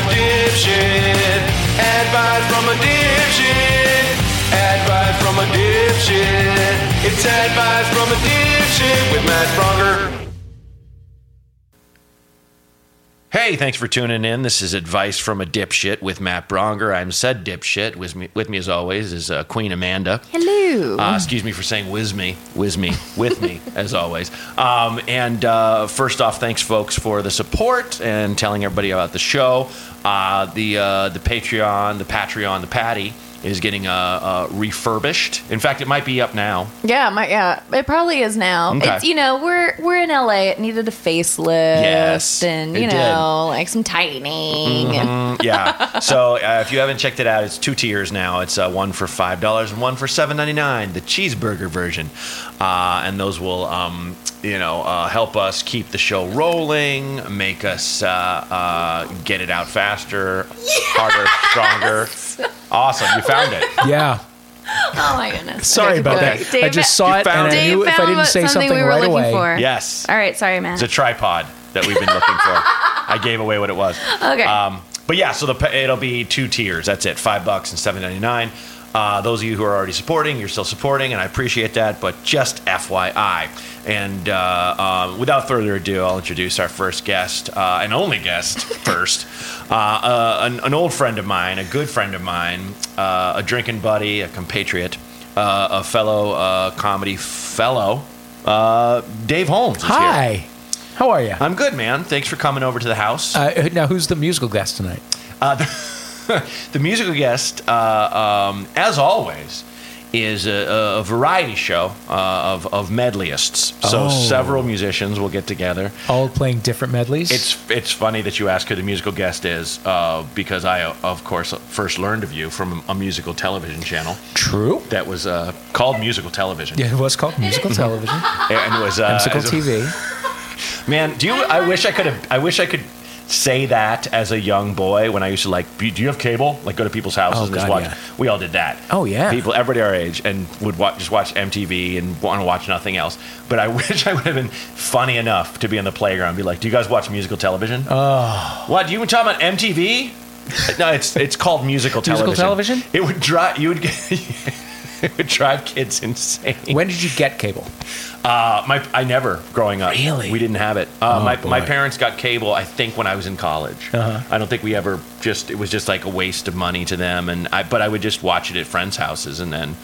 a dipshit. Advice from a dipshit. Advice from a dipshit. It's advice from a dipshit with Matt Braunger. Hey, thanks for tuning in. This is Advice from a Dipshit with Matt Braunger. I'm said dipshit. With me, with me as always, is uh, Queen Amanda. Hello. Uh, excuse me for saying whiz me, whiz me, with me, as always. Um, and uh, first off, thanks, folks, for the support and telling everybody about the show. Uh, the, uh, the Patreon, the Patreon, the Patty is getting uh, uh, refurbished. In fact, it might be up now. yeah, my yeah, it probably is now. Okay. It's you know we're we're in LA. It needed a facelift. Yes, and it you did. know like some tightening. and Mm, yeah. So uh, if you haven't checked it out, it's two tiers now. It's uh, one for five dollars and one for seven ninety nine, the cheeseburger version, uh, and those will, um, you know, uh, help us keep the show rolling, make us uh, uh, get it out faster, harder, stronger. Awesome, you found it. Yeah. Oh my goodness. Sorry Okay, about that. Dave, I just saw it and found I it. Dave knew if I didn't say something something we were right away. for. Yes, All right, sorry, man. it's a tripod that we've been looking for. I gave away what it was. Okay. Um, but yeah, so the it'll be two tiers. That's it, five bucks and seven ninety nine. Uh, those of you who are already supporting, you're still supporting, and I appreciate that. But just FYI, and uh, um, without further ado, I'll introduce our first guest uh, and only guest first. Uh, uh, an, an old friend of mine, a good friend of mine, uh, a drinking buddy, a compatriot, uh, a fellow uh, comedy fellow, uh, Dave Holmes. Is Here. Hi. How are you? I'm good, man. Thanks for coming over to the house. Uh, now, who's the musical guest tonight? The, musical guest, uh, um, as always, is a, a variety show uh, of, of medleyists. So Oh. several musicians will get together. All playing different medleys. It's it's funny that you ask who the musical guest is uh, because I, of course, first learned of you from a musical television channel true. that was uh, called Musical Television. Yeah, it was called musical television. And it was uh, musical TV. Man, do you? I wish I could have. I wish I could say that as a young boy when I used to like. "Be- Do you have cable? Like go to people's houses Oh, and just watch. yeah. We all did that. Oh, yeah. People, everybody our age, and would watch, just watch MTV and want to watch nothing else. But I wish I would have been funny enough to be on the playground and be like, "Do you guys watch musical television? Oh, what? You even talking about MTV? no, it's it's called musical television. Musical television? It would drive you would. It would drive kids insane. When did you get cable? Uh, my I never growing up. Really? we didn't have it. Uh, Oh, my boy. my parents got cable. I think when I was in college. Uh-huh. I don't think we ever just. It was just like a waste of money to them. And I but I would just watch it at friends' houses and then,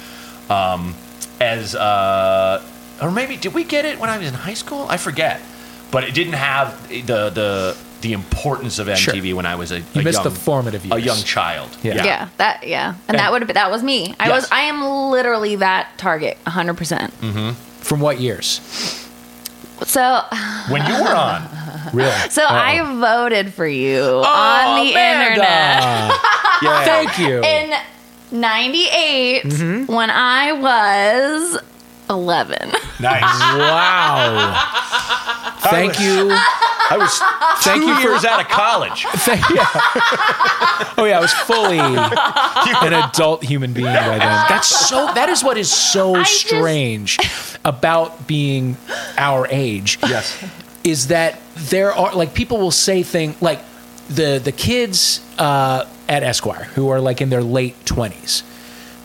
um, as uh, or maybe did we get it when I was in high school? I forget. But it didn't have the the the importance of Sure. MTV when I was a, You a missed young, the formative a young child. Yeah. yeah. that yeah, and that would have been that was me. I Yes. was I am literally that target, hundred percent. From what years? So When you were on, Really? so I voted for you on the Amanda! internet yeah. Thank you. in '98 Mm-hmm. when I was eleven. nice. wow. Thank you. I was Thank two you for- years out of college. Thank, yeah. Oh yeah, I was fully an adult human being by then. That's so. That is what is so just- strange about being our age. Yes. is that there are like people will say things like the the kids uh, at Esquire who are like in their late twenties.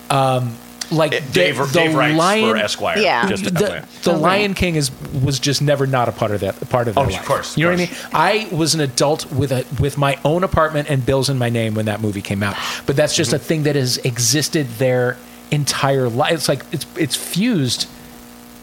Um, like the- Dave, the, Dave writes Lion, for Esquire. Yeah. Just the, FYI. the Okay. Lion King is was just never not a part of that part of their Oh, of life. course, you know course. what I mean? I was an adult with a with my own apartment and bills in my name when that movie came out. But that's just a Mm-hmm. thing that has existed their entire life. It's like it's it's fused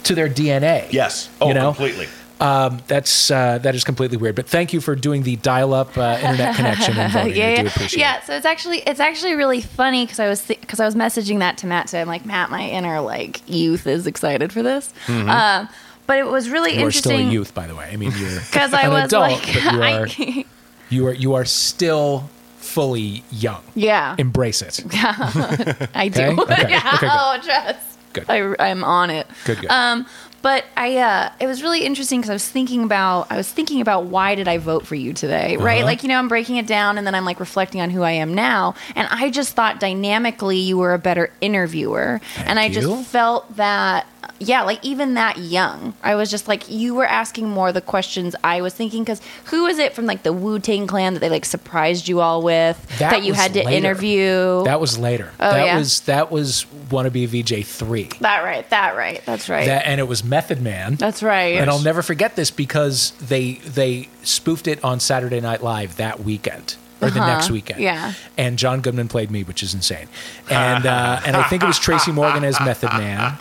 to their DNA. yes. Oh, you know? completely. Um, that's uh, that is completely weird. But thank you for doing the dial-up uh, internet connection yeah, yeah, yeah. So it's actually it's actually really funny because I was because I was messaging that to Matt today. I'm like, Matt, my inner like youth is excited for this. Um, but it was really Mm-hmm. You are still a interesting youth, by the way. I mean, you're because I was adult, like, but you are I, you are you are still fully young. yeah, Embrace it. I do. Okay, okay, yeah, okay, good. oh, trust. Good. I, I'm on it. Good, good. Um, But I, uh, it was really interesting because I was thinking about, I was thinking about why did I vote for you today, right? Uh-huh. Like, you know, I'm breaking it down and then I'm like reflecting on who I am now. And I just thought dynamically you were a better interviewer. and I you. just felt that, yeah, like even that young, I was just like, you were asking more the questions I was thinking. Because who was it from like the Wu Tang clan that they like surprised you all with that, you had to later. interview? That was later. Oh, that yeah? was that was wannabe VJ three. that right, that right. That's right. That and it was Method Man. That's right. And I'll never forget this because they they spoofed it on Saturday Night Live that weekend or the Uh-huh. next weekend. Yeah. And John Goodman played me, which is insane. And uh, and I think it was Tracy Morgan as Method Man.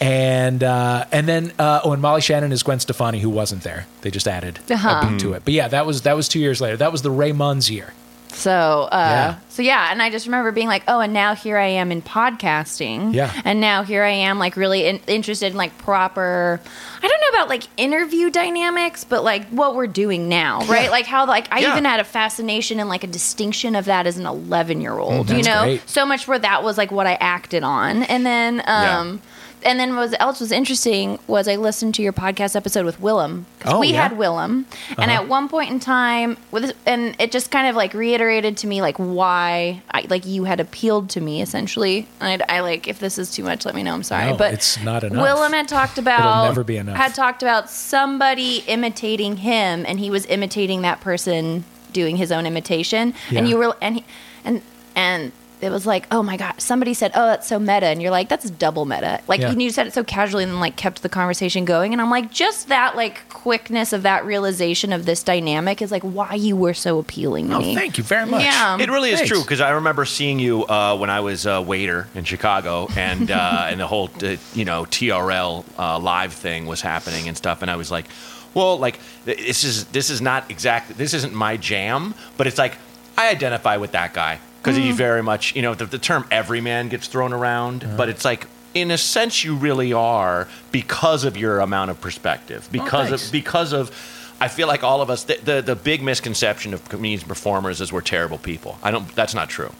And uh, and then uh, oh, and Molly Shannon is Gwen Stefani, who wasn't there. They just added Uh-huh. a beat to it. But yeah, that was that was two years later. That was the Ray Munns year. So, uh, Yeah. so yeah, and I just remember being like, oh, and now here I am in podcasting. Yeah. And now here I am, like, really in- interested in like proper. I don't know about like interview dynamics, but like what we're doing now, right? Like how like I Yeah. even had a fascination and like a distinction of that as an 11 year old. you Mm, that's know, great. so much where that was like what I acted on, and then. um And then what else was interesting was I listened to your podcast episode with Willem Oh, we yeah? had Willem, and Uh-huh. at one point in time, with and it just kind of like reiterated to me like why I like you had appealed to me essentially. And I, I like if this is too much, let me know. I'm sorry, No, but it's not enough. Willem had talked about never be enough. Had talked about somebody imitating him, and he was imitating that person doing his own imitation, and you were and he, and and. It was like, oh my god! Somebody said, "Oh, that's so meta," and you're like, "That's double meta." Like Yeah. you said it so casually, and then like kept the conversation going. And I'm like, just that like quickness of that realization of this dynamic is like why you were so appealing to Oh, me. thank you very much. Yeah. It really is true because I remember seeing you uh, when I was a waiter in Chicago, and uh, and the whole uh, you know TRL uh, live thing was happening and stuff, and I was like, well, like this is this is not exactly this isn't my jam, but it's like I identify with that guy because he very much you know the, the term everyman gets thrown around, Uh-huh. but it's like. In a sense, you really are because of your amount of perspective. Because thanks. of because of I feel like all of us the, the the big misconception of comedians and performers is we're terrible people. I don't that's not true.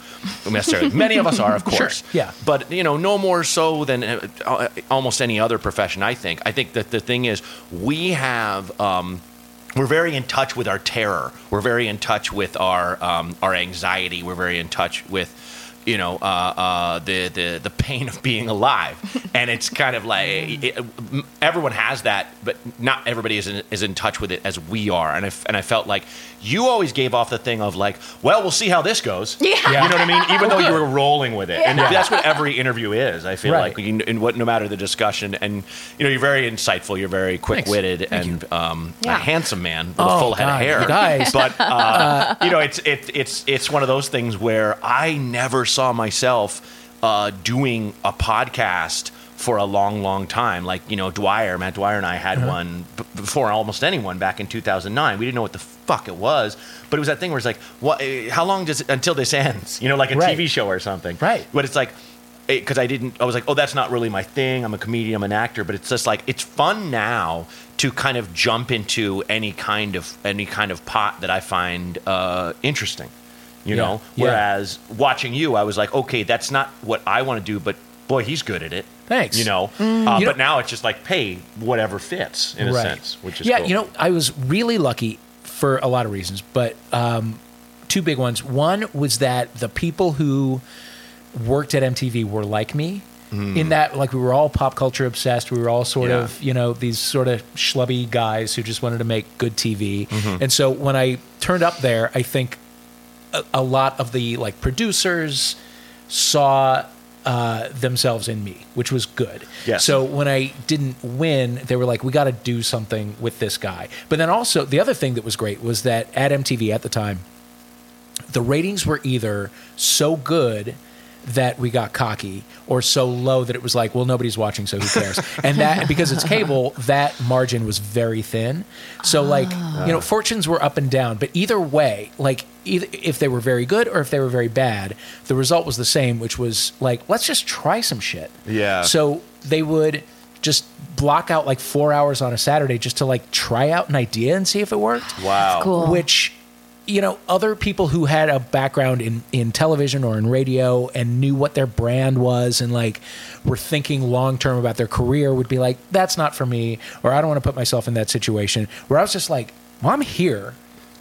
Necessarily. Many of us are, of course. yeah. But you know, no more so than uh, almost any other profession, I think. I think that the thing is we have um we're very in touch with our terror. We're very in touch with our um, our anxiety. We're very in touch with you know uh, uh, the the the pain of being alive, and it's kind of like it, m- everyone has that, but not everybody is in, is in touch with it as we are. And I, f- and I felt like you always gave off the thing of like, well, we'll see how this goes. Yeah. you know what I mean. Even though you were rolling with it, and that's what every interview is. I feel Right. like in, in what no matter the discussion, and you know, you're very insightful. You're very quick witted and um, a handsome man with Oh, a full head God, of hair. guys. But uh, you know, it's it, it's it's one of those things where I never saw myself uh, doing a podcast for a long, long time. Like you know, Dwyer, Matt Dwyer, and I had Uh-huh. one b- before almost anyone back in 2009. We didn't know what the fuck it was, but it was that thing where it's like, what? eh, How long does it until this ends? You know, like a Right. TV show or something. Right. But it's like because I didn't, I was like, oh, that's not really my thing. I'm a comedian, I'm an actor, but it's just like it's fun now to kind of jump into any kind of any kind of pot that I find uh, interesting. You Yeah. know, Yeah. whereas watching you, I was like, okay, that's not what I want to do, but boy, he's good at it. Thanks. You know, uh, You but know- now it's just like, pay whatever fits in a sense, which is yeah. cool. You know, I was really lucky for a lot of reasons, but um, two big ones. One was that the people who worked at MTV were like me. In that, like, we were all pop culture obsessed. We were all sort Yeah. of, you know, these sort of schlubby guys who just wanted to make good TV. Mm-hmm. And so when I turned up there, I think a, a lot of the like producers saw uh, themselves in me, which was good. Yes. So when I didn't win, they were like, "We got to do something with this guy." But then also the other thing that was great was that at MTV at the time, the ratings were either so good that we got cocky or so low that it was like well nobody's watching so who cares and that because it's cable that margin was very thin so like you know fortunes were up and down but either way like either if they were very good or if they were very bad the result was the same which was like let's just try some shit Yeah. so they would just block out like four hours on a saturday just to like try out an idea and see if it worked wow. Cool. which you know, other people who had a background in, in television or in radio and knew what their brand was and like were thinking long term about their career would be like, that's not for me, or I don't want to put myself in that situation. Where I was just like, well, I'm here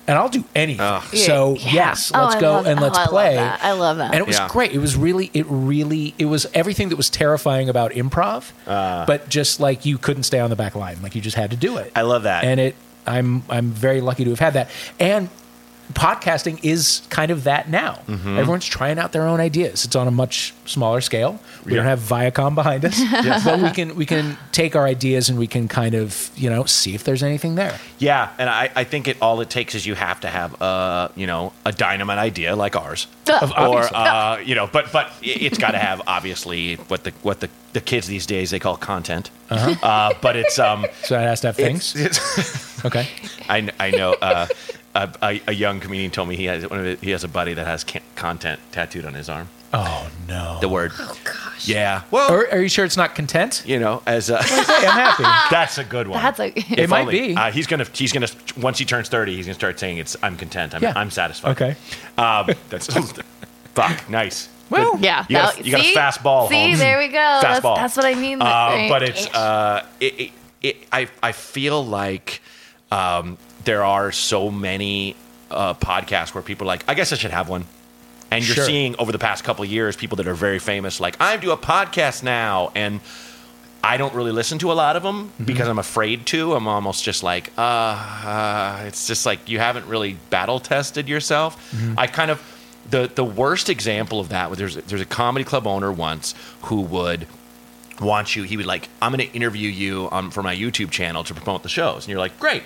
and I'll do anything. So Yeah. yes, Oh, let's I go and oh, let's I love play. I love that. And it was Yeah. great. It was really, it really, it was everything that was terrifying about improv, uh. but just like you couldn't stay on the back line, like you just had to do it. I love that. and it. I'm I'm very lucky to have had that. And podcasting is kind of that now. Mm-hmm. Everyone's trying out their own ideas. It's on a much smaller scale. We don't have Viacom behind us, but we can we can take our ideas and we can kind of you know see if there's anything there. Yeah, and I, I think it all it takes is you have to have a you know a dynamite idea like ours, Of- or obviously. uh, you know, but but it- it's got to have obviously what the what the, the kids these days they call content. Uh-huh. but it's um So it has to have things. it's- okay. I, I know uh, a, a, a young comedian told me he has one of his, he has a buddy that has ca- content tattooed on his arm. Oh no. The word. oh gosh. Yeah. Well, Are, are you sure it's not content? you know, as a, Hey, I'm happy. that's a good one. That's a. It If might only. be. Uh, he's gonna. He's gonna. Once he turns thirty, he's gonna start saying, "It's. I'm content. I'm. Yeah. I'm satisfied." Okay. Um, that's. fuck. Nice. Well, Yeah, You got, a, you got a see? fast ball. See, Holmes. there we go. Fast That's, ball. that's what I mean. Uh, but it's. Uh, it, it, it, I. I feel like um, there are so many uh, podcasts where people are like, I guess I should have one. And you're Sure. seeing over the past couple of years people that are very famous, like I do a podcast now, and I don't really listen to a lot of them Mm-hmm. because I'm afraid to. I'm almost just like, uh, uh, it's just like you haven't really battle tested yourself. Mm-hmm. I kind of the the worst example of that was there's there's a comedy club owner once who would want you. He would like, I'm going to interview you on for my YouTube channel to promote the shows, and you're like, great.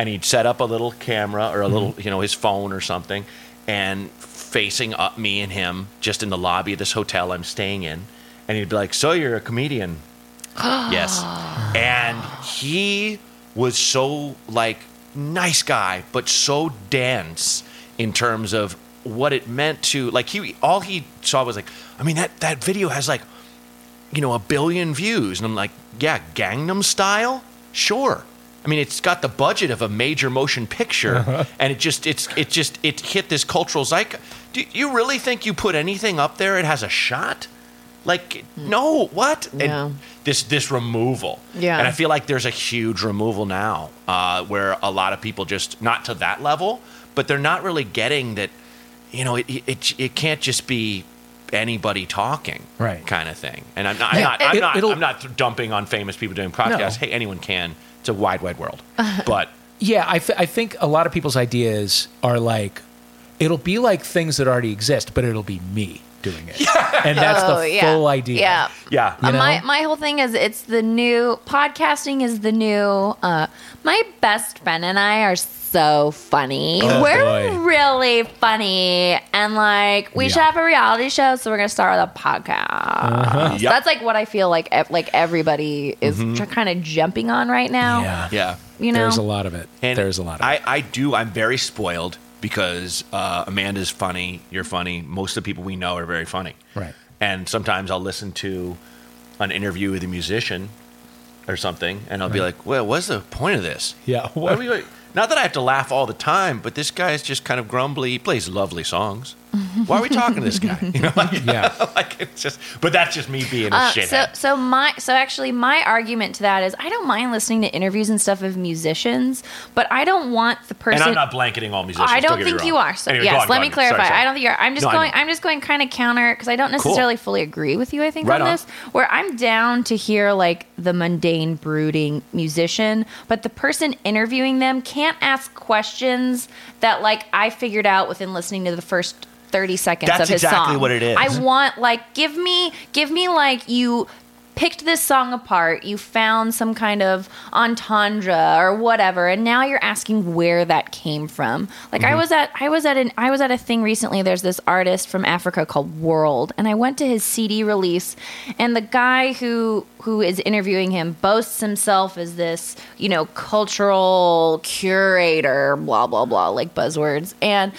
And he'd set up a little camera or a little, mm-hmm. you know, his phone or something, and facing up me and him just in the lobby of this hotel I'm staying in, and he'd be like, "So you're a comedian?" yes. And he was so like nice guy, but so dense in terms of what it meant to like he all he saw was like, I mean that that video has like you know, a billion views. And I'm like, yeah, Gangnam Style? Sure. I mean, it's got the budget of a major motion picture, and it just, it's, it just, it hit this cultural zeitgeist. Do you really think you put anything up there, it has a shot? Like, no, what? And this, this removal. Yeah. And I feel like there's a huge removal now, uh, where a lot of people just, not to that level, but they're not really getting that, you know, it, it, it can't just be anybody talking Right. kind of thing. And I'm not, I'm Yeah, not, I'm it- not, it'll- I'm not dumping on famous people doing podcasts. Hey, anyone can. It's a wide, wide world. But Yeah, I, th- I think a lot of people's ideas are like, it'll be like things that already exist, but it'll be me doing it. And that's Oh, the yeah. full idea. Yeah. yeah, Uh, You my my whole thing is it's the new podcasting is the new. Uh, my best friend and I are so funny. Oh, we're boy. really funny, and like we should have a reality show. So we're gonna start with a podcast. Uh-huh. Yep. That's like what I feel like. ev- Like everybody is kind of jumping on right now. Yeah. yeah. You know. There's a lot of it. And There's a lot of I, it. I do. I'm very spoiled because uh, Amanda's funny. You're funny. Most of the people we know are very funny. Right. And sometimes I'll listen to an interview with a musician or something, and I'll be like, "Well, what's the point of this? Yeah, What what- are we, not that I have to laugh all the time, but this guy is just kind of grumbly. He plays lovely songs. Why are we talking to this guy? You know, like, Yeah. like it's just. But that's just me being a Uh, so shithead. so my so actually my argument to that is I don't mind listening to interviews and stuff of musicians, but I don't want the person. and I'm not blanketing all musicians. I don't get me think you are. So Anyway, yes, on, let me on. clarify. Sorry, sorry. I don't think you're. I'm just No, going. I'm just going kind of counter because I don't Cool. necessarily fully agree with you. I think Right on on. this, where I'm down to hear like the mundane, brooding musician, but the person interviewing them can't ask questions that like I figured out within listening to the first. 30 seconds That's of his exactly song. what it is. I want like give me give me like you picked this song apart, you found some kind of entendre or whatever, and now you're asking where that came from. Like Mm-hmm. I was at I was at an I was at a thing recently. There's this artist from Africa called World, and I went to his CD release, and the guy who who is interviewing him boasts himself as this, you know, cultural curator, blah blah blah, like buzzwords. And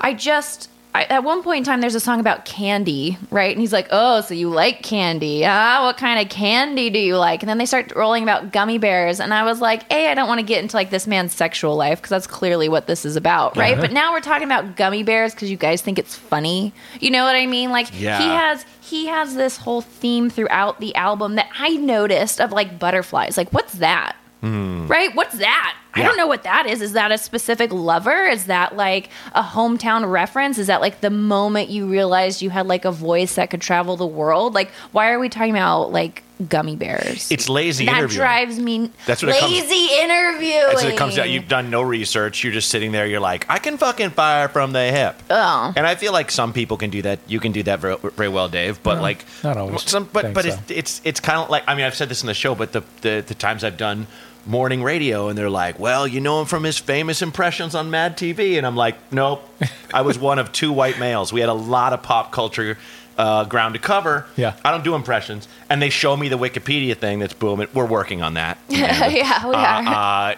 I just I, at one point in time, there's a song about candy, right? And he's like, "Oh, so you like candy? Ah, what kind of candy do you like?" And then they start rolling about gummy bears, and I was like, "Hey, I don't want to get into like this man's sexual life because that's clearly what this is about, right?" Uh-huh. But now we're talking about gummy bears because you guys think it's funny. You know what I mean? Like Yeah. he has he has this whole theme throughout the album that I noticed of like butterflies. Like, what's that? Hmm. Right? What's that? I don't know what that is. Is that a specific lover? Is that like a hometown reference? Is that like the moment you realized you had like a voice that could travel the world? Like, why are we talking about like gummy bears? It's lazy that interviewing. drives me. That's what it comes- lazy interviewing. That's what it comes out. You've done no research. You're just sitting there. You're like, I can fucking fire from the hip. Oh. And I feel like some people can do that. You can do that very, very well, Dave. But like, not always. Some, but think but so. it's it's it's kind of like. I mean, I've said this in the show, but the, the the times I've done morning radio, and they're like, well, you know him from his famous impressions on Mad TV, and I'm like, nope. I was one of two white males. We had a lot of pop culture. Uh, ground to cover. Yeah. I don't do impressions, and they show me the Wikipedia thing that's booming. We're working on that. yeah, we are. Uh,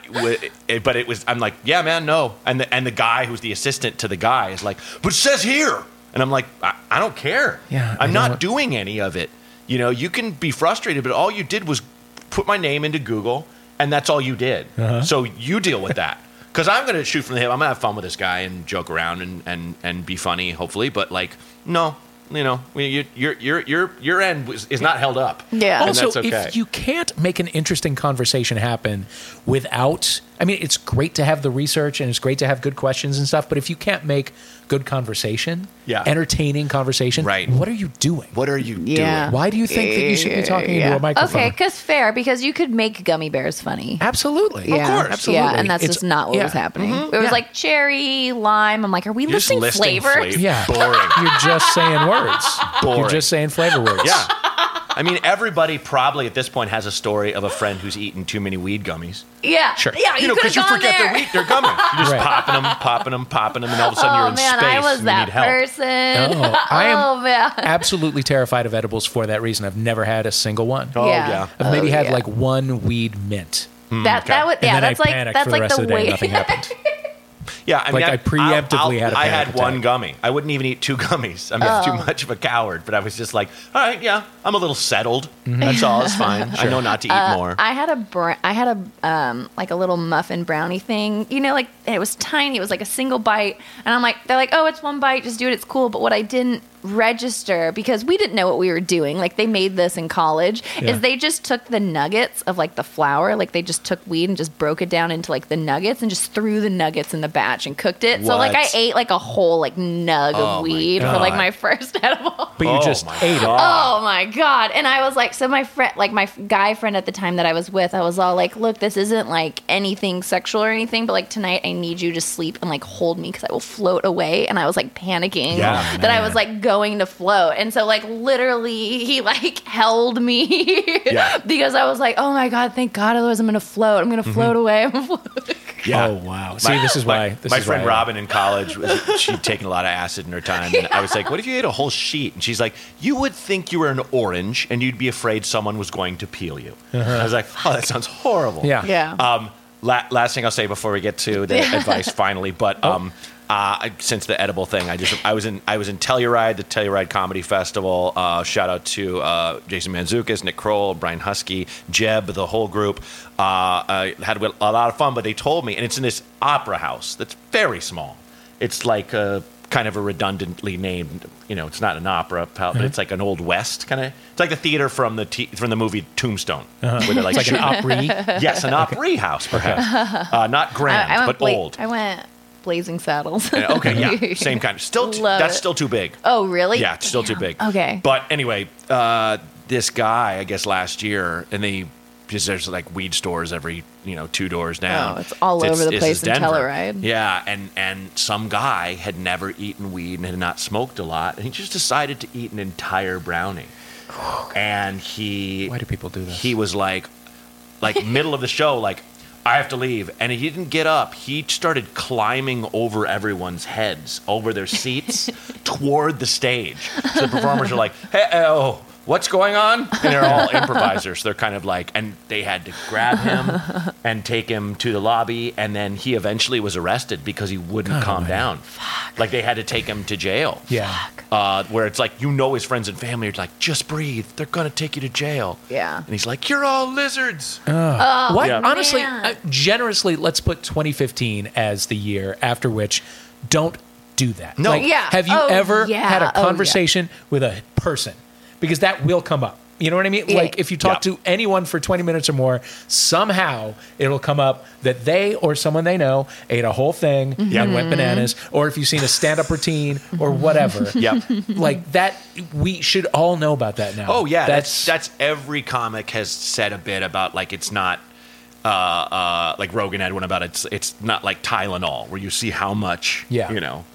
it- but it was. I'm like, yeah, man, no. And the and the guy who's the assistant to the guy is like, but it says here, and I'm like, I, I don't care. Yeah, I I'm don't- doing any of it. You know, you can be frustrated, but all you did was put my name into Google, and that's all you did. Uh-huh. So you deal with that. Because I'm going to shoot from the hip. I'm going to have fun with this guy and joke around and, and, and be funny, hopefully. But like, no, you know, you- your your your your end is not held up. Yeah. and also, that's okay. if you can't make an interesting conversation happen without, I mean, it's great to have the research and it's great to have good questions and stuff, but if you can't make good conversation, Yeah. entertaining conversation, Right. what are you doing? what are you Yeah. doing? Why do you think that you should be talking into a microphone? Okay, because fair, because you could make gummy bears funny. Absolutely. Yeah. course. Absolutely. Yeah, and that's It's- just not what yeah. was happening. Mm-hmm. It was Yeah. like cherry, lime. I'm like, are we listing, listing flavors? flavor. Yeah. Boring. You're just saying words. Boring. You're just saying flavor words. Yeah. I mean, everybody probably at this point has a story of a friend who's eaten too many weed gummies. Yeah, Sure. yeah. You, You know, because you forget there. they're weed, they're gummies. You're just Right. popping them, popping them, popping them, and all of a sudden Oh you're in man, space I was and you that need help. person. Oh, I am oh man. absolutely terrified of edibles for that reason. I've never had a single one. Oh, Yeah. yeah. I've maybe Oh, had yeah. like one weed mint. that that would And yeah. then That's I like panicked that's for like the rest the of the day. way. Nothing happened. Yeah, I mean, Like, I preemptively had a I panic had one gummy. I wouldn't even eat two gummies. I mean, I'm too much of a coward. But I was just like, all right, yeah, I'm a little settled. Mm-hmm. That's all. It's fine. I know not to eat Uh, more. I had a br- I had a um like a little muffin brownie thing. You know, like it was tiny. It was like a single bite, and I'm like, they're like, oh, it's one bite. Just do it. It's cool. But what I didn't register because we didn't know what we were doing. Like they made this in college. Yeah. Is they just took the nuggets of like the flour. Like they just took weed and just broke it down into like the nuggets and just threw the nuggets in the batch and cooked it. So like I ate like a whole like nug Oh, of weed for like my first edible. But you Oh, just my ate it. God. Oh my god! And I was like, so my friend, like my f- guy friend at the time that I was with, I was all like, look, this isn't like anything sexual or anything, but like tonight I need you to sleep and like hold me because I will float away. And I was like panicking Yeah, that I was like going to float, and so like literally he like held me Yeah. because I was like, oh my god, thank God, otherwise I'm gonna float. I'm gonna float away. I'm yeah. Oh wow! See, this is why. My, this my is friend why Robin in college, was- she'd taken a lot of acid in her time, and I was like, "What if you ate a whole sheet?" And she's like, "You would think you were an orange, and you'd be afraid someone was going to peel you." I was like, "Oh, that sounds horrible." Yeah. Yeah. Um, la- last thing I'll say before we get to the advice, finally, but um, uh, since the edible thing, I just I was in I was in Telluride, the Telluride Comedy Festival. Uh, shout out to uh, Jason Mantzoukas, Nick Kroll, Brian Huskey, Jeb, the whole group. Uh, I had a lot of fun, but they told me, and it's in this opera house that's very small. It's like a kind of a redundantly named, you know, it's not an opera, pal- but it's like an old west kind of. It's like the theater from the t- from the movie Tombstone, where they're like, It's like an shooting- opry. Yes, an opry house, perhaps. Uh, not grand, I, I went but bla- old. I went Blazing Saddles. Yeah, okay, yeah, same kind. Still, t- Love that's it. still too big. oh really? Yeah, it's still too big. Okay. But anyway, uh, this guy, I guess last year, and they because there's like weed stores every you know two doors down. Oh, it's all over the this place is in Denver. Telluride. Yeah, and and some guy had never eaten weed and had not smoked a lot, and he just decided to eat an entire brownie. And he Why do people do this? he was like like middle of the show like I have to leave. And he didn't get up. He started climbing over everyone's heads over their seats toward the stage. So the performers are like hey oh what's going on? And they're all improvisers. They're kind of like, and they had to grab him and take him to the lobby, and then he eventually was arrested because he wouldn't God calm almighty. down. Like they had to take him to jail. Yeah. Uh, where it's like you know his friends and family are like, just breathe. They're gonna take you to jail. Yeah. And he's like, you're all lizards. Oh, What? Yeah. Honestly, man. uh, generously, let's put 2015 as the year after which don't do that. No. Like, Yeah. Have you Oh, ever yeah. had a Oh, yeah. conversation with a person? Because that will come up. You know what I mean? Yeah. Like if you talk Yeah. to anyone for 20 minutes or more, somehow it'll come up that they or someone they know ate a whole thing Mm-hmm. and went bananas, or if you've seen a stand up routine or whatever. Yep. Like that, we should all know about that now. Oh yeah, that's that's every comic has said a bit about like it's not uh, uh, like Rogan had one about it's it's not like Tylenol where you see how much Yeah. you know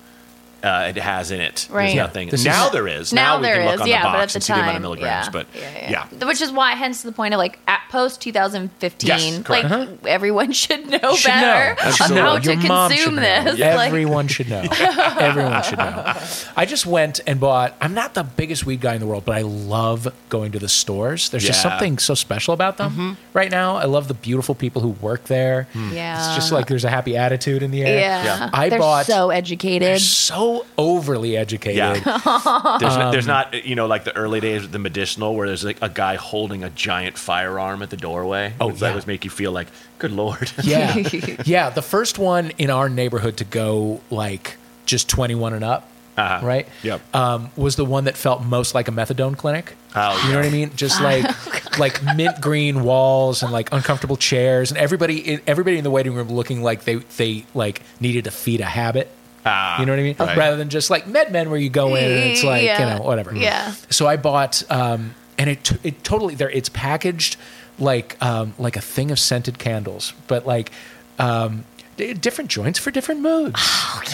uh, it has in it. Right. There's nothing. This now is- there is. Now, we there can is, look on yeah, the box but at the and see the amount time, of milligrams. yeah, but yeah, yeah. which is why, hence the point of like at post 2015, Yes, correct. like everyone should know Should better know. Should how know. to mom should consume know. this. Like, Everyone should know. Everyone should know. I just went and bought. I'm not the biggest weed guy in the world, but I love going to the stores. There's just something so special about them mm-hmm. right now. I love the beautiful people who work there. Mm. Yeah. It's just like there's a happy attitude in the air. yeah, Yeah. I they're bought- so They're educated. so overly educated. yeah, there's, Um, there's not you know like the early days of the medicinal where there's like a guy holding a giant firearm at the doorway. Oh, It's- that yeah. was make you feel like good lord. Yeah. yeah. The first one in our neighborhood to go like just 21 and up, Uh-huh. right? Yep. Um, was the one that felt most like a methadone clinic. Oh, you know what I mean? Just like like mint green walls and like uncomfortable chairs and everybody everybody in the waiting room looking like they they like needed to feed a habit. Ah, You know what I mean? right. Rather than just like MedMen where you go in and it's like, you know, whatever. Yeah. So I bought, um, and it it totally there. It's packaged like um, like a thing of scented candles, but like um, d- different joints for different moods.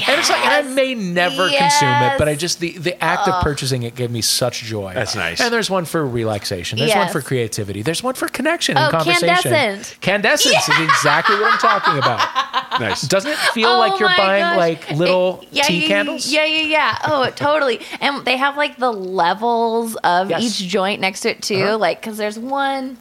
And it's like, and I may never consume it, but I just the the act of purchasing it gave me such joy. That's nice. And there's one for relaxation. There's one for creativity. There's one for connection Oh, and conversation. Canndescent. Candescence is exactly what I'm talking about. nice. Doesn't it feel Oh like you're buying gosh. like little It- yeah, tea yeah, candles? Yeah, yeah, yeah. Oh, totally. And they have like the levels of Yes. each joint next to it too. Uh-huh. Like, because there's one,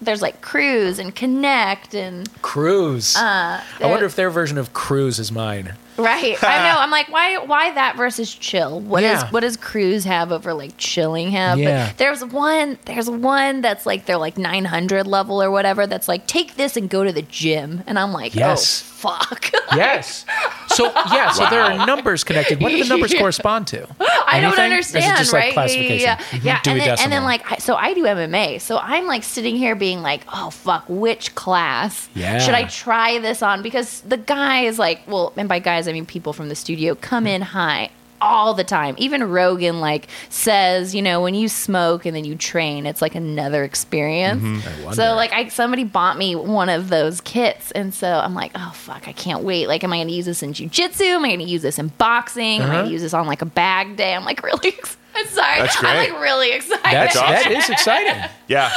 there's like cruise and connect and Cruise. uh, I wonder if their version of cruise is mine. Right. I know. I'm like, why why that versus chill? What does Yeah. what does cruise have over like chilling have? Yeah. But there's one there's one that's like they're like 900 level or whatever that's like take this and go to the gym. And I'm like, Yes. oh fuck. Yes. So yeah, so there are numbers connected. What do the numbers Yeah. correspond to? I don't Anything? Or understand, is it just like right? classification? Yeah, Mhm. yeah. Dewey And, then, and Decimal. then like I, so I do MMA. So I'm like sitting here being like, oh fuck, which class Yeah. should I try this on? Because the guy is like, well, and by guys I mean people from the studio come in high all the time. Even Rogan like says, you know, when you smoke and then you train, it's like another experience. Mm-hmm. wonder. So like I somebody bought me one of those kits and so I'm like, oh fuck, I can't wait. Like am I gonna use this in jujitsu? Am I gonna use this in boxing? Am I Uh-huh. gonna use this on like a bag day? I'm like really ex- I'm sorry. That's I'm great. like really excited. That's awesome. that is exciting. Yeah.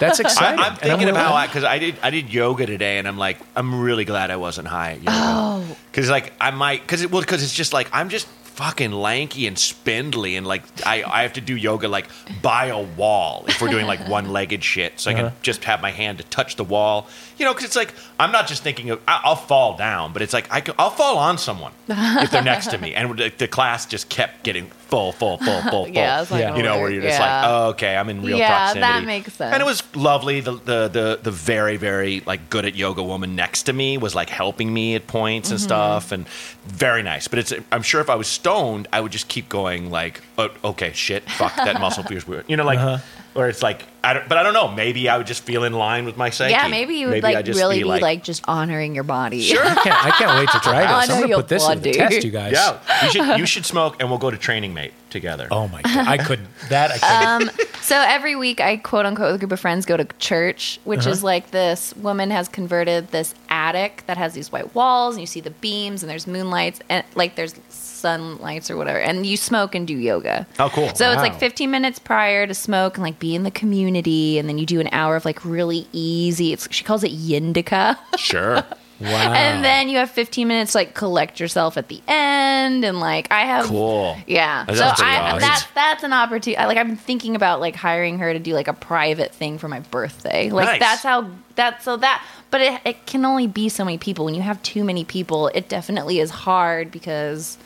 That's exciting. I'm thinking of willing- how I because I did I did yoga today and I'm like I'm really glad I wasn't high at yoga Oh. because like I might because it well because it's just like I'm just fucking lanky and spindly and like I I have to do yoga like by a wall if we're doing like one legged shit so I Uh-huh. can just have my hand to touch the wall you know because it's like I'm not just thinking of I, I'll fall down but it's like I can, I'll fall on someone if they're next to me and the, the class just kept getting full full full full full Yeah, like, Yeah. you know where you're just yeah. like oh okay I'm in real Yeah, that makes sense. and it was lovely. The, the the the very very like good at yoga woman next to me was like helping me at points Mm-hmm. and stuff, and very nice. But it's I'm sure if I was stoned, I would just keep going like, oh, okay, shit, fuck that muscle feels weird, you know, like. Uh-huh. Or it's like, I don't, but I don't know. Maybe I would just feel in line with my psyche. yeah, maybe you would I'd like just really be like, just honoring your body. sure, I can't, I can't wait to try I this. know I'm gonna put this in the test, dude. you guys. yeah. You should you should smoke, and we'll go to Training Mate together. Oh my god, I couldn't. That I couldn't. Um, so every week I quote unquote with a group of friends go to church, which Uh-huh. is like this woman has converted this attic that has these white walls and you see the beams and there's moonlights and like there's sunlights or whatever and you smoke and do yoga. Oh, cool. So it's like 15 minutes prior to smoke and like be in the community and then you do an hour of like really easy. It's she calls it yindica. Sure. Wow. And then you have 15 minutes to like collect yourself at the end, and like I have Cool. Yeah, That so sounds I, awesome. that's that's an opportunity. I, like I'm thinking about like hiring her to do like a private thing for my birthday. Like Nice. that's how that's so that. But it, it can only be so many people. When you have too many people, it definitely is hard because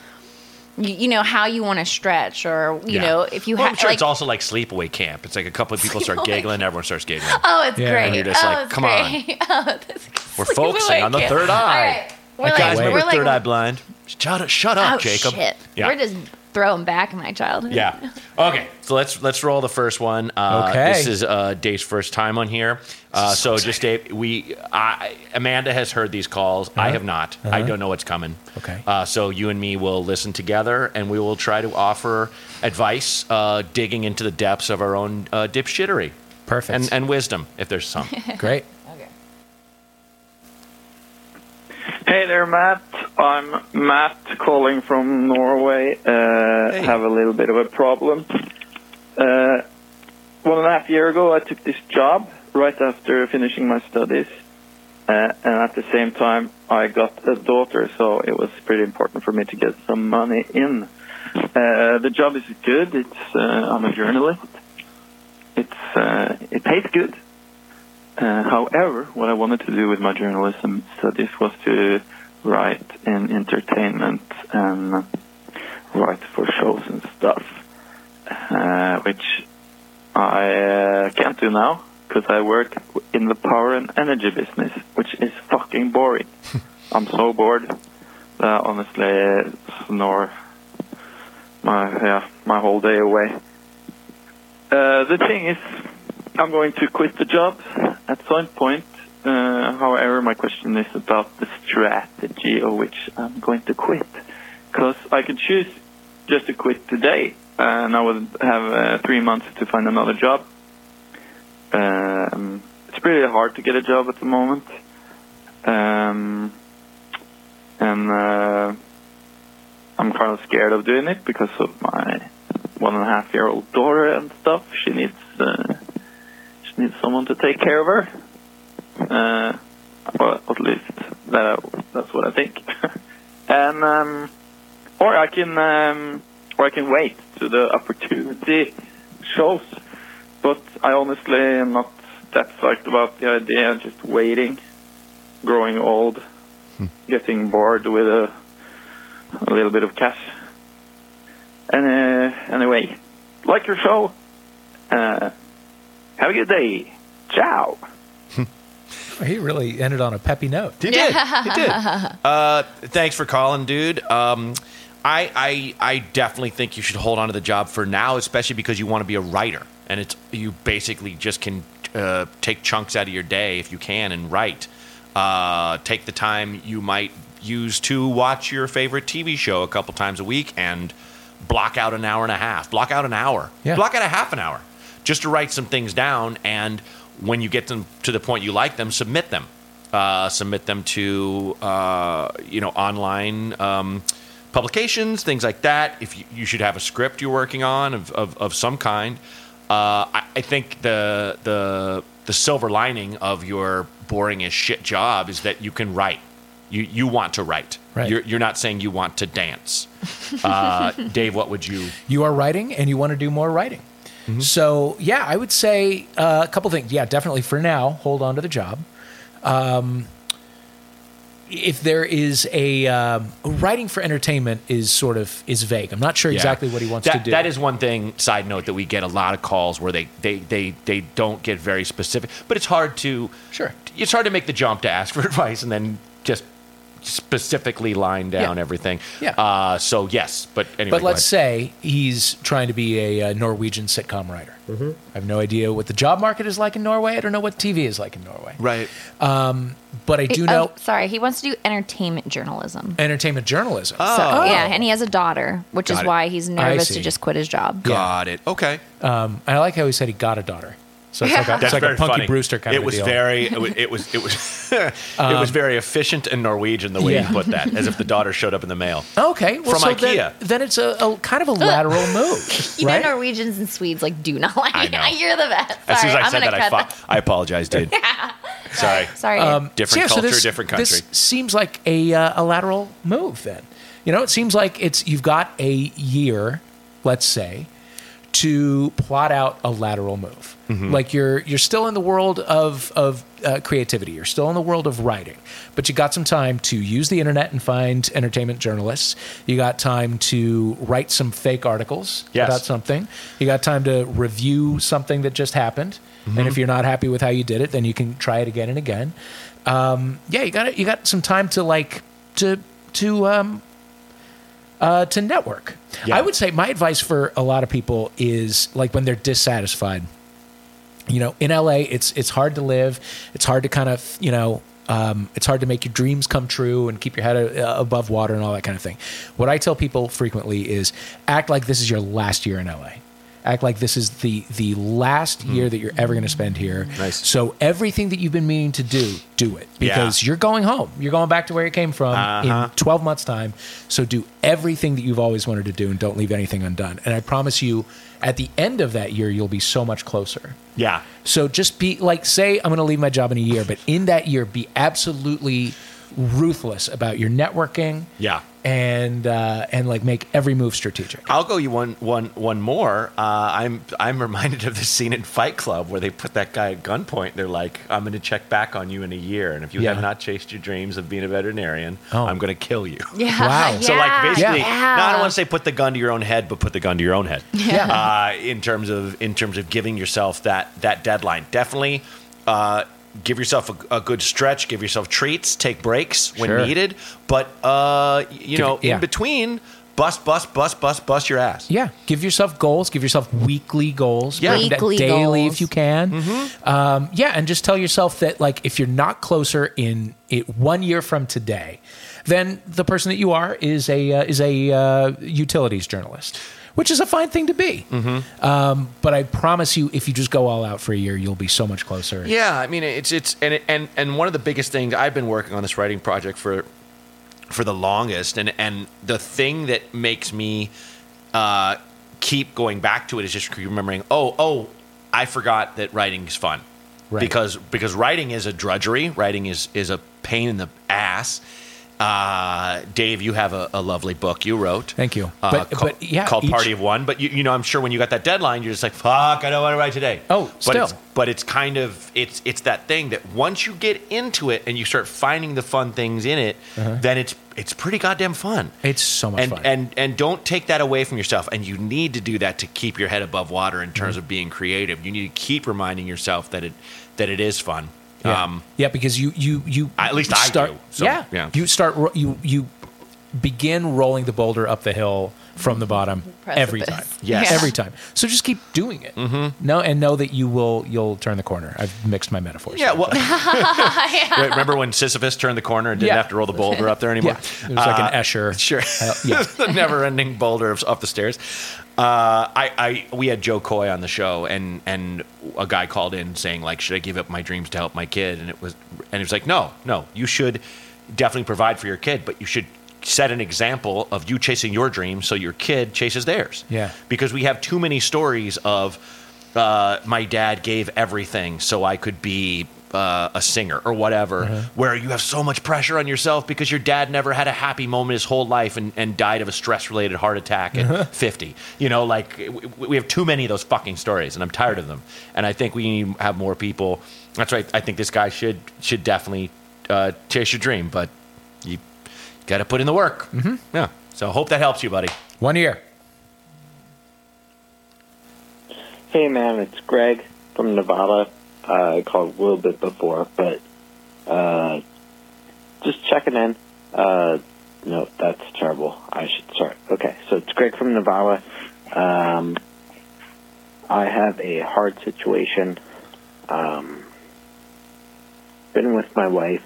you, you know how you want to stretch, or you Yeah. know if you well, have I'm sure like, it's also like sleepaway camp. It's like a couple of people start Sleepaway giggling, everyone starts giggling. Oh, it's Yeah. great. And you're just oh, like, it's "Come on." great. Oh, this We're sleepaway focusing on the third eye. All right. We're like, can't. Guys, we're remember like, third eye blind? Shut up, shut up, oh Jacob. shit. Yeah. We're just throwing back in my childhood. Yeah. Okay. So let's let's roll the first one. Uh, Okay. This is uh, Dave's first time on here. Uh, so just Dave, we I, Amanda has heard these calls. I have not. I don't know what's coming. Uh-huh. Okay. Uh, so you and me will listen together, and we will try to offer advice, uh, digging into the depths of our own uh, dipshittery. Perfect. And and wisdom, if there's some. Great. Okay. Hey there, Matt. I'm Matt calling from Norway. Uh, Hey. Have a little bit of a problem. Uh, one and a half year ago, I took this job right after finishing my studies, uh, and at the same time, I got a daughter, so it was pretty important for me to get some money in. Uh, the job is good. It's uh, I'm a journalist. It's uh, it pays good. Uh, however, what I wanted to do with my journalism studies was to write in entertainment and write for shows and stuff, uh, which I uh, can't do now because I work in the power and energy business, which is fucking boring. I'm so bored that honestly snore my yeah my whole day away. Uh, the thing is, I'm going to quit the job at some point. Uh, however, my question is about the strategy of which I'm going to quit. Because I could choose just to quit today, and I would have uh, three months to find another job. Um, it's pretty hard to get a job at the moment. Um, and uh, I'm kind of scared of doing it because of my one and a half year old daughter and stuff. She needs uh, needs someone to take care of her. Uh, well, at least that that's what I think. and um, or I can um, or I can wait to the opportunity shows. But I honestly am not that psyched about the idea of just waiting, growing old, getting bored with a a little bit of cash. And uh, anyway, like your show. Uh, have a good day. Ciao. He really ended on a peppy note. He did. He did. Uh, thanks for calling, dude. Um, I, I I definitely think you should hold on to the job for now, especially because you want to be a writer, and it's you basically just can uh, take chunks out of your day if you can and write. Uh, take the time you might use to watch your favorite TV show a couple times a week and block out an hour and a half. Block out an hour. Yeah. Block out a half an hour just to write some things down. And when you get them to the point you like them, submit them. Uh, submit them to uh, you know online um, publications, things like that. If you, you should have a script you're working on of, of, of some kind. Uh, I, I think the the the silver lining of your boring as shit job is that you can write. You you want to write. Right. You're, you're not saying you want to dance. Uh, Dave, what would you? you are writing and you want to do more writing. So yeah, I would say uh, a couple things. Yeah, definitely for now, hold on to the job. Um, if there is a um, writing for entertainment is sort of is vague. I'm not sure exactly what he wants that, to do. That is one thing. Side note that we get a lot of calls where they they they they don't get very specific, but it's hard to Sure. It's hard to make the jump to ask for advice and then just specifically line down Yeah. everything. Yeah. Uh, so yes, but anyway. But let's say he's trying to be a, uh Norwegian sitcom writer. Mm-hmm. I have no idea what the job market is like in Norway. I don't know what TV is like in Norway. right. But I do Oh, know sorry, he wants to do entertainment journalism. entertainment journalism. So, yeah, and he has a daughter, which Got is it. why he's nervous to just quit his job. Got it. Okay. Um, and I like how he said he got a daughter. So it's like a, it's That's like very a Punky funny. Brewster kind it of a was deal. very it was it was it was, it was very efficient and Norwegian the way Yeah. you put that, as if the daughter showed up in the mail. Okay, well, From so IKEA. Then, then it's a, a kind of a lateral move, You right? know, Norwegians and Swedes like do not like. I know. You're the best. As soon as I I'm said gonna that, I, cut fo- I apologize, dude. Sorry. Sorry. Um, Different so culture, this- different This country. seems like a, uh, a lateral move. Then, you know, it seems like it's you've got a year, let's say, to plot out a lateral move. Mm-hmm. Like you're you're still in the world of of uh, creativity. You're still in the world of writing, but you got some time to use the internet and find entertainment journalists. You got time to write some fake articles Yes. about something. You got time to review something that just happened. Mm-hmm. And if you're not happy with how you did it, then you can try it again and again. Um, yeah, you got. You got some time to like to to um, uh, to network. Yeah. I would say my advice for a lot of people is like when they're dissatisfied. You know, in LA, it's it's hard to live. It's hard to kind of you know. Um, it's hard to make your dreams come true and keep your head uh, above water and all that kind of thing. What I tell people frequently is act like this is your last year in LA. Act like this is the the last year that you're ever going to spend here. Nice. So everything that you've been meaning to do, do it because you're going home. You're going back to where you came from Uh-huh. in 12 months time. So do everything that you've always wanted to do and don't leave anything undone. And I promise you at the end of that year you'll be so much closer. Yeah. So just be like say I'm going to leave my job in a year, but in that year be absolutely ruthless about your networking. Yeah. And uh, and like make every move strategic. I'll go you one one one more. Uh, I'm I'm reminded of the scene in Fight Club where they put that guy at gunpoint. They're like, "I'm going to check back on you in a year, and if you Yeah. have not chased your dreams of being a veterinarian, Oh. I'm going to kill you." yeah. Wow. So like basically, yeah. no, I don't want to say put the gun to your own head, but put the gun to your own head. Yeah. Uh, in terms of in terms of giving yourself that that deadline, definitely uh, give yourself a, a good stretch. Give yourself treats. Take breaks when Sure. needed. But uh, y- you know, yeah. in between, bust, bust, bust, bust, bust your ass. Yeah, give yourself goals. Give yourself weekly goals. Yeah. Weekly daily goals. if you can. Mm-hmm. Um, yeah, and just tell yourself that like if you're not closer in it one year from today, then the person that you are is a uh, is a uh, utilities journalist, which is a fine thing to be. Mm-hmm. Um, but I promise you, if you just go all out for a year, you'll be so much closer. Yeah, I mean it's it's and it, and and one of the biggest things I've been working on this writing project for for the longest, and and the thing that makes me uh, keep going back to it is just remembering. Oh, oh, I forgot that writing is fun. Right. Because because writing is a drudgery. Writing is is a pain in the ass. Uh, Dave, you have a, a lovely book you wrote. Thank you. Uh, But- called, but, yeah, called each- Party of One. But you, you know, I'm sure when you got that deadline, you're just like, "Fuck, I don't want to write today." Oh, but still. it's but it's kind of it's it's that thing that once you get into it and you start finding the fun things in it, then it's it's pretty goddamn fun. It's so much and fun. and and don't take that away from yourself. And you need to do that to keep your head above water in terms of being creative. You need to keep reminding yourself that it that it is fun. Yeah. Um, yeah, because you you you At least you I start, do, so, yeah, yeah. you start you you begin rolling the boulder up the hill from the bottom every time. Precipice. Yes. every time. So just keep doing it. Mm-hmm. No, and know that you will you'll turn the corner. I've mixed my metaphors. yeah, well, Right, remember when Sisyphus turned the corner and didn't Yeah. have to roll the boulder up there anymore? yeah. It was like Uh, an Escher. Sure. Uh, yeah. the never-ending boulder of, up the stairs. Uh, I, I, we had Jo Koy on the show, and and a guy called in saying like, should I give up my dreams to help my kid? And it was, and he was like, no, no, you should definitely provide for your kid, but you should set an example of you chasing your dreams so your kid chases theirs. Yeah. Because we have too many stories of uh, my dad gave everything so I could be uh, a singer or whatever, where you have so much pressure on yourself because your dad never had a happy moment his whole life and, and died of a stress related heart attack at 50. You know, like w- we have too many of those fucking stories and I'm tired of them. And I think we need to have more people. That's right. I think this guy should should definitely uh, chase your dream, but got to put in the work. Mm-hmm. Yeah. So hope that helps you, buddy. One year. Hey man, it's Greg from Nevada. Uh, I called a little bit before, but uh, just checking in. Uh, no, that's terrible. I should start. Okay, so it's Greg from Nevada. Um, I have a hard situation. Um, been with my wife.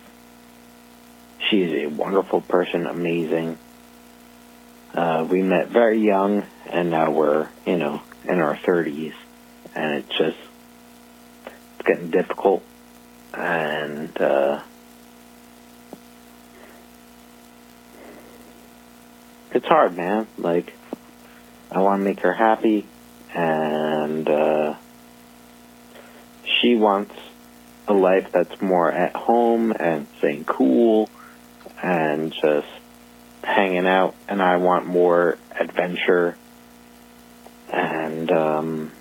She is a wonderful person, amazing. Uh, we met very young, and now we're, you know, in our 30s. And it's just, it's getting difficult. And, uh, it's hard, man. Like, I want to make her happy, and, uh, she wants a life that's more at home and staying cool and just hanging out. And I want more adventure and um,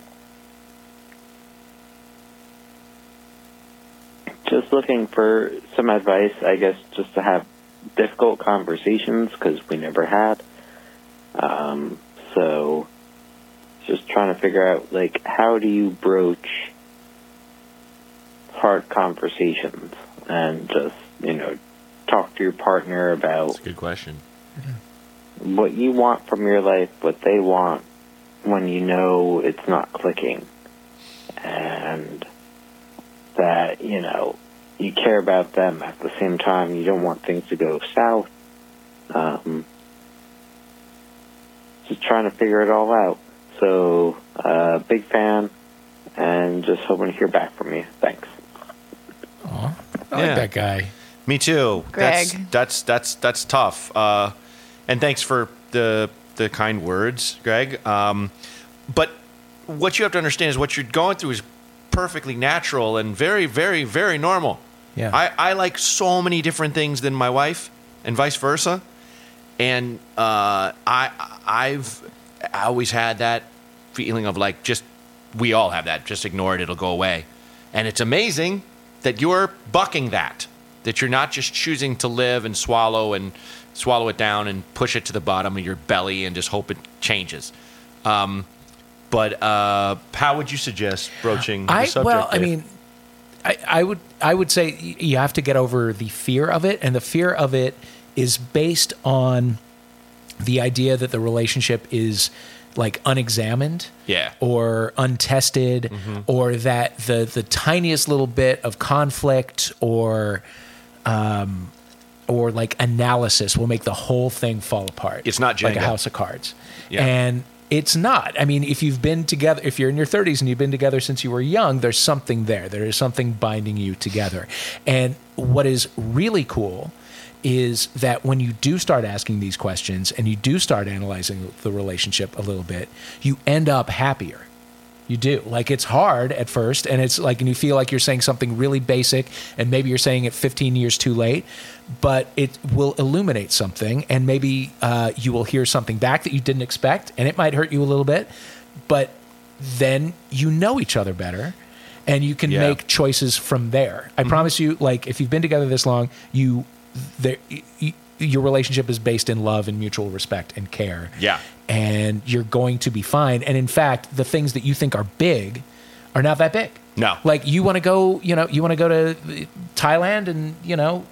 just looking for some advice, I guess, just to have difficult conversations because we never had. Um, so, just trying to figure out, like, how do you broach hard conversations and just, you know, talk to your partner about That's a good question. what you want from your life, what they want, when you know it's not clicking, and that you know you care about them at the same time. You don't want things to go south. Um, just trying to figure it all out. So, uh, big fan, and just hoping to hear back from you. Thanks. I Yeah. like that guy. Me too. Greg. That's that's that's that's tough. Uh, and thanks for the the kind words, Greg. Um, but what you have to understand is what you're going through is perfectly natural and very, very, very normal. Yeah. I, I like so many different things than my wife, and vice versa. And uh, I I've always had that feeling of like just we all have that. Just ignore it; it'll go away. And it's amazing that you're bucking that. That you're not just choosing to live and swallow and swallow it down and push it to the bottom of your belly and just hope it changes. Um, but uh, how would you suggest broaching the subject? well, I mean, I, I would I would say you have to get over the fear of it, and the fear of it is based on the idea that the relationship is like unexamined, Yeah. or untested, or that the the tiniest little bit of conflict or um, or like analysis will make the whole thing fall apart. It's not like a house of cards, Yeah. and it's not. I mean, if you've been together, if you're in your 30s and you've been together since you were young, there's something there. There is something binding you together. And what is really cool is that when you do start asking these questions and you do start analyzing the relationship a little bit, you end up happier. You do. Like it's hard at first, and it's like, and you feel like you're saying something really basic, and maybe you're saying it 15 years too late, but it will illuminate something, and maybe uh, you will hear something back that you didn't expect, and it might hurt you a little bit, but then you know each other better, and you can Yeah. make choices from there. I promise you, like if you've been together this long, you there. y- your relationship is based in love and mutual respect and care Yeah. and you're going to be fine. And in fact, the things that you think are big are not that big. No. Like you want to go, you know, you want to go to Thailand and, you know,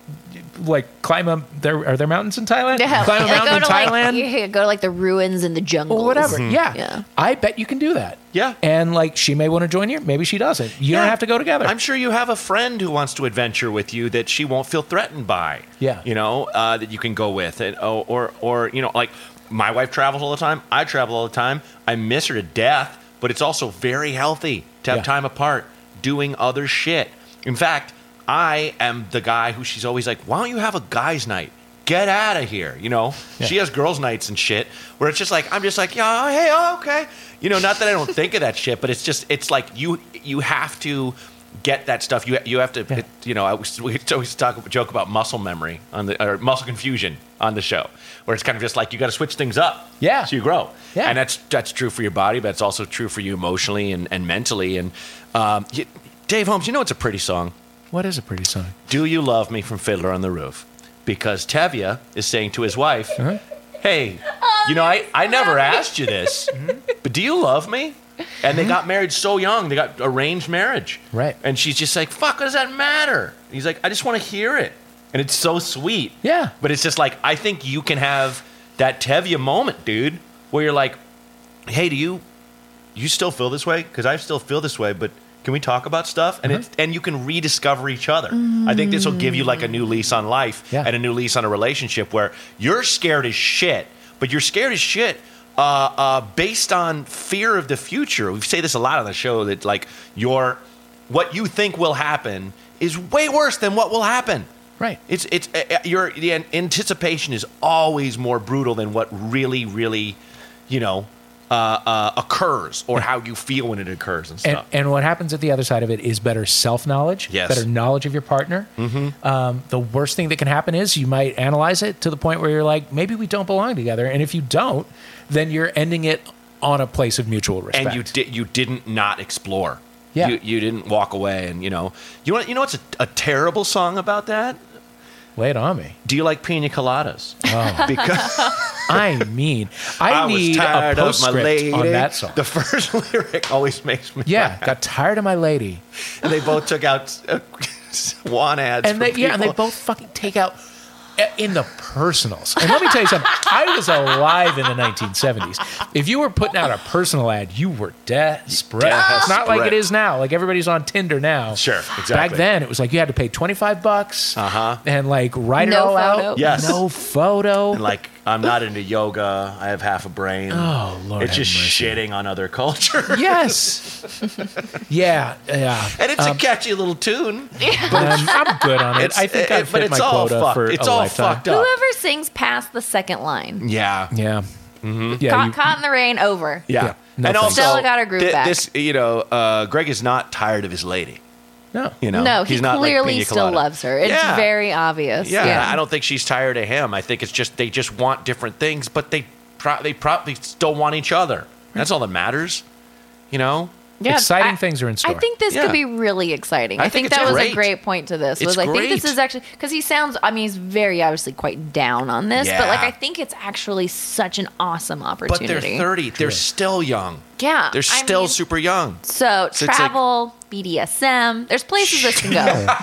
like climb a there are there mountains in Thailand? Yeah, Climb a like, mountain in go Thailand like you go to like the ruins in the jungle or whatever. Yeah. Yeah. I bet you can do that. Yeah. And like she may want to join you, maybe she doesn't. You don't have to go together. I'm sure you have a friend who wants to adventure with you that she won't feel threatened by. Yeah. You know, uh, that you can go with. And, or, or, or, you know, like my wife travels all the time. I travel all the time. I miss her to death, but it's also very healthy to have Yeah. time apart doing other shit. In fact, I am the guy who she's always like, why don't you have a guy's night? Get out of here. You know, she has girls' nights and shit where it's just like, I'm just like, yeah, hey, oh, okay. You know, not that I don't think of that shit, but it's just, it's like you, you have to get that stuff. You, you have to, it, you know, I was, we always talk, joke about muscle memory on the, or muscle confusion on the show where it's kind of just like, you got to switch things up. Yeah. So you grow. Yeah. And that's, that's true for your body, but it's also true for you emotionally and, and mentally. And, um, you, Dave Holmes, you know, it's a pretty song. What is a pretty song? Do You Love Me from Fiddler on the Roof? Because Tevye is saying to his wife, Uh-huh. Hey, you know, I, I never asked you this, but do you love me? And they got married so young. They got arranged marriage. Right. And she's just like, fuck, what does that matter? He's like, I just want to hear it. And it's so sweet. Yeah. But it's just like, I think you can have that Tevye moment, dude, where you're like, hey, do you you still feel this way? Because I still feel this way, but can we talk about stuff? And it, and you can rediscover each other. I think this will give you like a new lease on life Yeah. and a new lease on a relationship where you're scared as shit, but you're scared as shit uh, uh, based on fear of the future. We say this a lot on the show that like your what you think will happen is way worse than what will happen. Right. It's it's uh, uh, your the anticipation is always more brutal than what really really, you know, uh, uh, occurs or how you feel when it occurs and And, stuff. and what happens at the other side of it is better self knowledge, Yes. better knowledge of your partner. Mm-hmm. Um, the worst thing that can happen is you might analyze it to the point where you're like, maybe we don't belong together. And if you don't, then you're ending it on a place of mutual respect. and you did you didn't not explore. Yeah. You, you didn't walk away and you know you know you know what's a, a terrible song about that? Lay it on me. Do you like pina coladas? Oh. Because I mean, I, was need a tired of my postscript lady. on that song. The first lyric always makes me yeah, laugh. got tired of my lady. and they both took out uh, Swan ads. and they, yeah, and they both fucking take out in the personals. And let me tell you something. I was alive in the 1970s. If you were putting out a personal ad, you were desperate. It's not like it is now. Like everybody's on Tinder now. Sure, exactly. Back then, it was like you had to pay 25 bucks Uh-huh. and like write it No all photo. out. Yes. No photo. And like I'm not into yoga. I have half a brain. Oh, Lord It's just mercy. shitting on other culture. yes. yeah. Yeah. And it's a catchy little tune. I'm, I'm good on it. It's, I think it- I've but hit it's my all quota fucked. for It's a all lifetime. fucked up. Whoever sings past the second line. Yeah. Yeah. Mm-hmm. Yeah. Caught, you- caught in the rain, over. Yeah. Yeah. No and thanks. also, Stella got her groove thi- back. This, you know, uh, Greg is not tired of his lady. No. You know, No, he He's not clearly Pina still loves her. It's Yeah. very obvious. Yeah, Yeah. I don't think she's tired of him. I think it's just they just want different things, but they pro- they probably still want each other. That's all that matters. You know, Yeah, Exciting I- things are in store. I think this Yeah. could be really exciting. I I, think think, it's that was great. a great point to this. It's Was I think this is actually because he sounds. I mean, he's very obviously quite down on this, but like I think it's actually such an awesome but opportunity. they're thirty. They're still young. Yeah, They're I still mean- super young. So it's like- travel, BDSM. There's places this can go.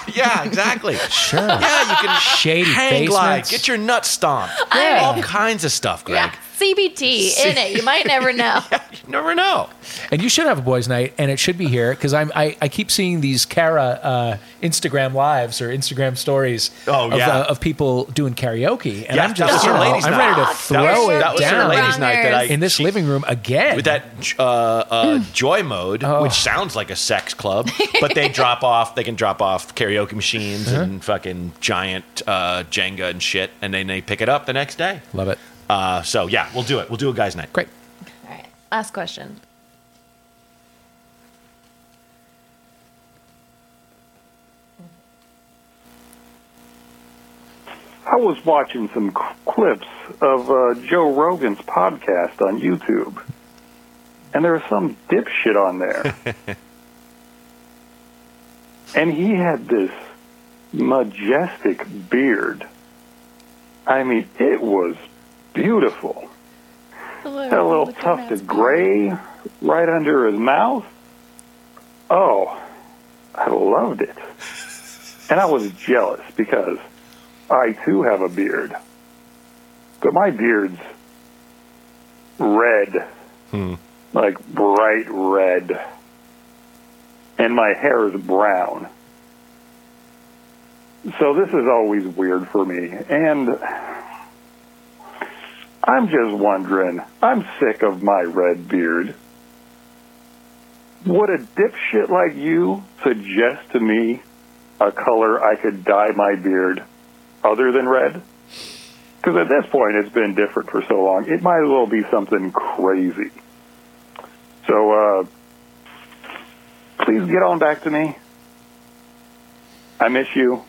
yeah, exactly. Sure. Yeah, you can Shady hang glide, get your nuts stomped. I all kinds of stuff, Greg. yeah, CBT in it. You might never know. You never know. And you should have a boys' night, and it should be here because I'm I, I keep seeing these Kara uh, Instagram lives or Instagram stories Oh, of, yeah. uh, of people doing karaoke, and Yeah, I'm that just was you her know, ladies' I'm night. ready to That throw was- it that was her ladies' night that I in this she- living room again. with that uh, uh, Joymode, Oh. which sounds like a sex club, but they drop off. They can drop off karaoke machines Uh-huh. and fucking giant uh, Jenga and shit, and then they pick it up the next day. Love it. Uh, so yeah, we'll do it. We'll do a guys' night. Great. All right, last question. I was watching some clips of uh, Joe Rogan's podcast on YouTube, and there was some dipshit on there. and he had this majestic beard. I mean, it was beautiful. Had a little tufted gray right under his mouth. Oh, I loved it. And I was jealous because I too have a beard. But my beard's red. Hmm. Like bright red. And my hair is brown. So this is always weird for me. And I'm just wondering, I'm sick of my red beard. Would a dipshit like you suggest to me a color I could dye my beard other than red? Because at this point, it's been different for so long. It might as well be something crazy. So, uh, please get on back to me. I miss you.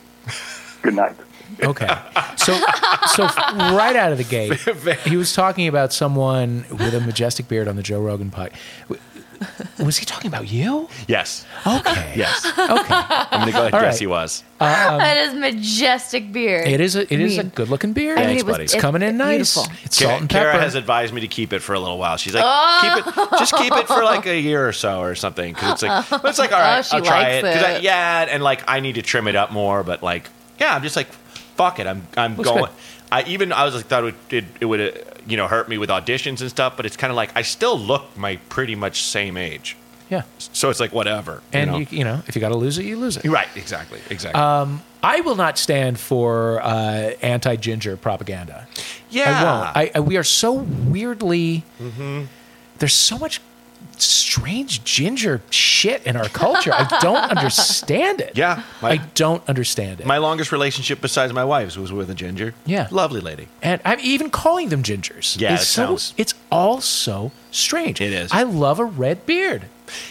Good night. Okay. So, so right out of the gate, he was talking about someone with a majestic beard on the Joe Rogan pod. Was he talking about you? Yes, Okay. yes. Okay. I'm gonna go ahead. All yes, right. he was. Um, that is majestic beard. It is a it is a mean- good looking beard. I mean, Thanks, it was- buddy. It's coming in nice. beautiful. It's Kara, salt and Kara pepper. has advised me to keep it for a little while. She's like, keep it, just keep it for like a year or so or something. Because it's like, but it's like, all right, Oh, she I'll try likes it. 'Cause I, it. yeah, and like I need to trim it up more. But like, yeah, I'm just like, fuck it. I'm I'm Looks going. good. I even I was like thought it would, it, it would uh, you know hurt me with auditions and stuff. But it's kind of like I still look my pretty much same age. yeah. So it's like whatever. And you you, know? you know, if you got to lose it, you lose it. Right, exactly, exactly. Um, I will not stand for uh, anti-ginger propaganda. yeah, I won't. I, I, we are so weirdly. There's so much strange ginger shit in our culture. I don't understand it. Yeah, my- I don't understand it. My longest relationship besides my wife's was with a ginger. Yeah. Lovely lady. and I'm even calling them gingers. Yeah, it's it so sounds- it's all so strange. It is. I love a red beard.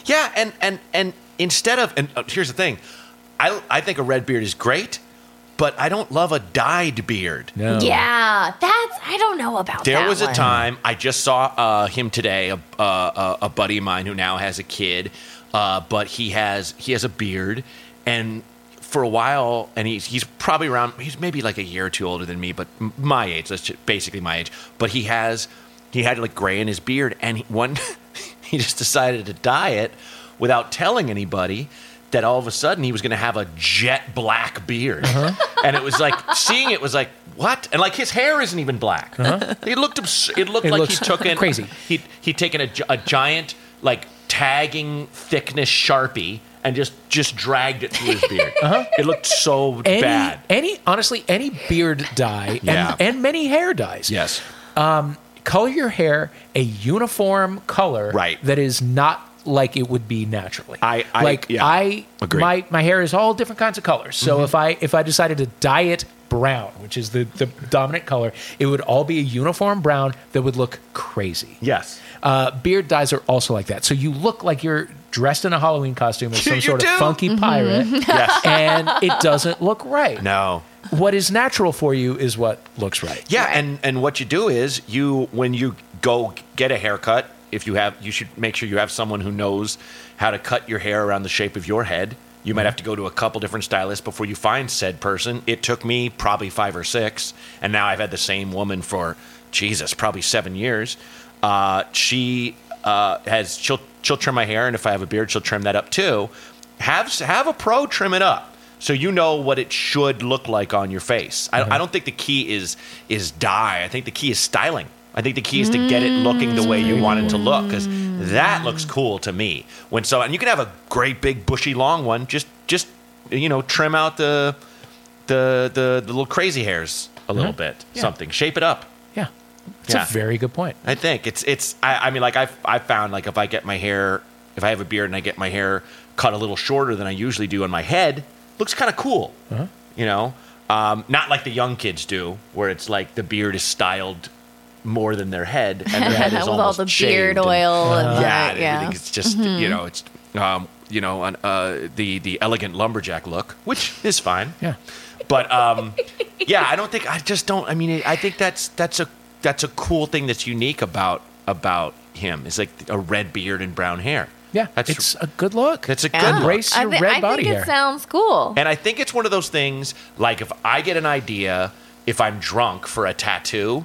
Yeah, and and and instead of and uh, here's the thing, I I think a red beard is great, but I don't love a dyed beard. No. Yeah, that's I don't know about There that was a one. time I just saw uh, him today, a, uh, a a buddy of mine who now has a kid, uh, but he has he has a beard, and for a while, and he's he's probably around he's maybe like a year or two older than me, but my age, that's just basically my age. But he has he had like gray in his beard, and he, one he just decided to dye it without telling anybody. That all of a sudden he was going to have a jet black beard, uh-huh. and it was like seeing it was like what, and like his hair isn't even black. Uh-huh. It looked abs- it looked It like he took in crazy. He he'd taken a, a giant like tagging thickness sharpie and just just dragged it through his beard. Uh-huh. It looked so Any, bad. any honestly, any beard dye Yeah. and, and many hair dyes. Yes. Um, color your hair a uniform color Right. that is not like it would be naturally. I- I- like yeah. I Agreed. my my hair is all different kinds of colors. So if I if I decided to dye it brown, which is the the dominant color, it would all be a uniform brown that would look crazy. Yes. Uh, beard dyes are also like that. So you look like you're dressed in a Halloween costume as some sort do. of funky pirate, Yes. and it doesn't look right. No. What is natural for you is what looks right. Yeah, and and what you do is you when you go get a haircut, if you have you should make sure you have someone who knows how to cut your hair around the shape of your head. You might have to go to a couple different stylists before you find said person. It took me probably 5 or 6, and now I've had the same woman for Jesus, probably 7 years. Uh, she uh, has she'll she'll trim my hair and if I have a beard, she'll trim that up too. Have have a pro trim it up so you know what it should look like on your face. I, I don't think the key is is dye. I think the key is styling. I think the key is to get it looking the way you want it to look because that looks cool to me. When so and you can have a great big bushy long one. Just just you know trim out the the the, the little crazy hairs a little bit. Yeah. Something shape it up. Yeah. It's Yeah. a very good point. I think it's it's. I, I mean, like I've I found like if I get my hair, if I have a beard and I get my hair cut a little shorter than I usually do on my head, looks kind of cool. Uh-huh. You know, um, not like the young kids do, where it's like the beard is styled more than their head, and their head is with all the beard shaved and- oil and yeah, the, yeah. it's just you know it's um, you know an, uh, the the elegant lumberjack look, which is fine. Yeah. But um, yeah, I don't think I just don't. I mean, I think that's that's a that's a cool thing that's unique about about him. It's like a red beard and brown hair. Yeah. that's it's a good look. that's a good Yeah. look. Embrace I, your thi- red I body think hair. it sounds cool. And I think it's one of those things like if I get an idea, if I'm drunk for a tattoo,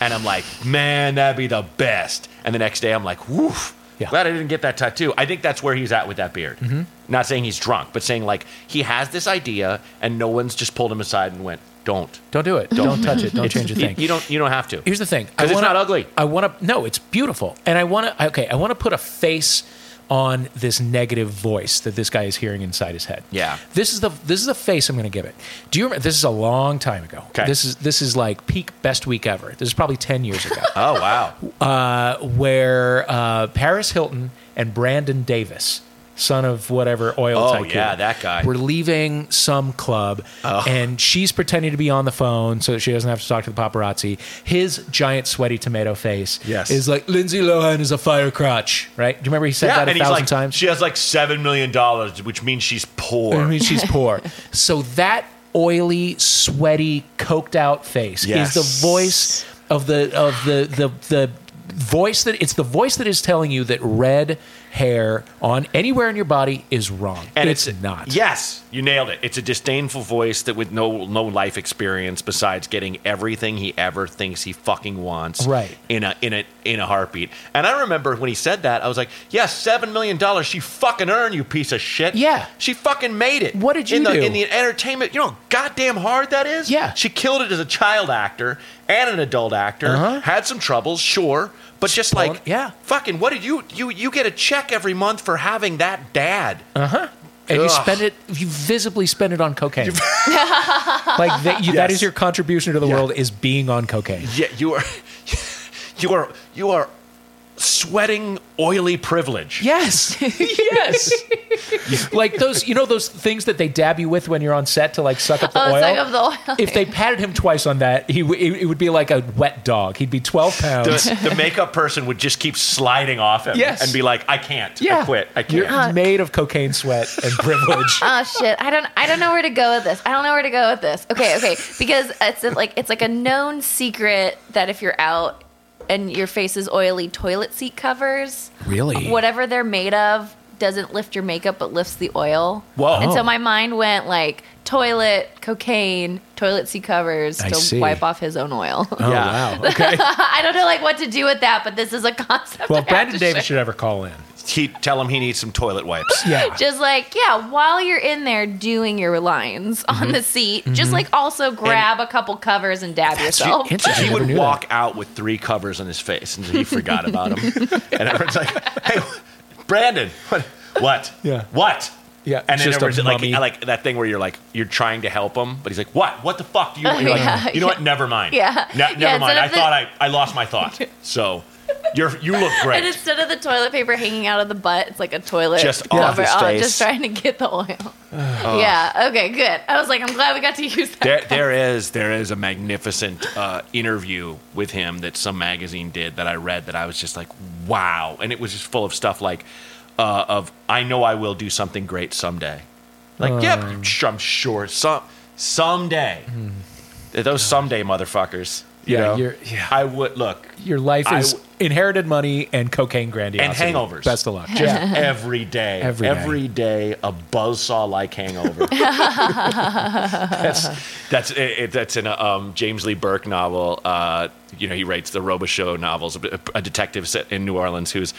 and I'm like, man, that'd be the best. And the next day I'm like, woof. Yeah. Glad I didn't get that tattoo. I think that's where he's at with that beard. Mm-hmm. Not saying he's drunk, but saying like he has this idea and no one's just pulled him aside and went, "Don't, Don't do it. Don't, touch it. Don't change a thing. You, don't. You don't have to. Here's the thing. 'Cause I it's not ugly. I want to. No, it's beautiful, and I want to. Okay, I want to put a face on this negative voice that this guy is hearing inside his head. Yeah. This is the this is the face I'm going to give it. Do you remember? This is a long time ago. Okay. This is this is like peak best week ever. This is probably ten years ago. Oh wow. uh, where uh, Paris Hilton and Brandon Davis, son of whatever oil Oh, tycoon, yeah, that guy. We're leaving some club, Oh. and she's pretending to be on the phone so that she doesn't have to talk to the paparazzi. His giant sweaty tomato face Yes. is like Lindsay Lohan is a fire crotch, right? Do you remember he said yeah, that a thousand like, times? she has like seven million dollars, which means she's poor. I mean, she's poor. So that oily, sweaty, coked out face Yes. is the voice of the of the the the voice that it's the voice that is telling you that red hair on anywhere in your body is wrong. and it's, it's, not. Yes, you nailed it. It's a disdainful voice that with no no life experience besides getting everything he ever thinks he fucking wants. Right. In a in a in a heartbeat. And I remember when he said that, I was like, "Yes, seven million dollars she fucking earned, you piece of shit." Yeah. She fucking made it. What did you in the, do? in the entertainment? You know, goddamn hard that is. Yeah. She killed it as a child actor and an adult actor. Uh-huh. Had some troubles, sure, but just pulling- like yeah. fucking. What did you you you get a check every month for having that dad? Uh-huh. And you spend it, you visibly spend it on cocaine. like that, you, Yes. is your contribution to the Yeah. world is being on cocaine. Yeah, you are, you are, you are sweating oily privilege. Yes, yes. like those, you know, those things that they dab you with when you're on set to like suck up the Oh, oil. suck up the oil. If they patted him twice on that, he w- it it would be like a wet dog. He'd be 12 pounds. The, the makeup person would just keep sliding off him Yes. and be like, I can't. yeah, I quit. I can't. You're made of cocaine sweat and privilege. Oh shit! I don't. I don't know where to go with this. I don't know where to go with this. Okay, okay. Because it's like it's like a known secret that if you're out and your face is oily, toilet seat covers, really? whatever they're made of, doesn't lift your makeup but lifts the oil. Whoa. And so my mind went like toilet, cocaine, toilet seat covers I to see. wipe off his own oil. Oh Yeah. wow. Okay. I don't know like what to do with that, but this is a concept. Well, I Brandon Davis share. should ever call in. He, tell him he needs some toilet wipes. Yeah. just like yeah while you're in there doing your lines Mm-hmm. on the seat just like also grab a couple covers and dab yourself interesting. I He would knew walk out with three covers on his face and he forgot about them. and everyone's like, hey, Brandon, what? What? Yeah. What? Yeah, And then just a everyone's like, like that thing where you're like, you're trying to help him, but he's like, what? What the fuck do you want? You're like, Yeah, you know what? Never mind. Yeah. Ne- never Yeah, mind. I the- thought I, I lost my thought. So you're, you look great. and instead of the toilet paper hanging out of the butt it's like a toilet Just cover off his on, face. just trying to get the oil yeah okay good i was like i'm glad we got to use that There, there is there is a magnificent uh, interview with him that some magazine did that I read that I was just like, wow, and it was just full of stuff like, uh, of I know I will do something great someday. Like, yep, I'm sure some someday. Those someday motherfuckers. You Yeah, know? you're- yeah. I would look Your life is w- inherited money and cocaine grandiosity. And hangovers. Best of luck. just every day, Every day. every day, a buzzsaw like hangover. that's that's it, it- that's in a um, James Lee Burke novel. Uh, you know, he writes the Robicheaux novels. A, a detective set in New Orleans who's,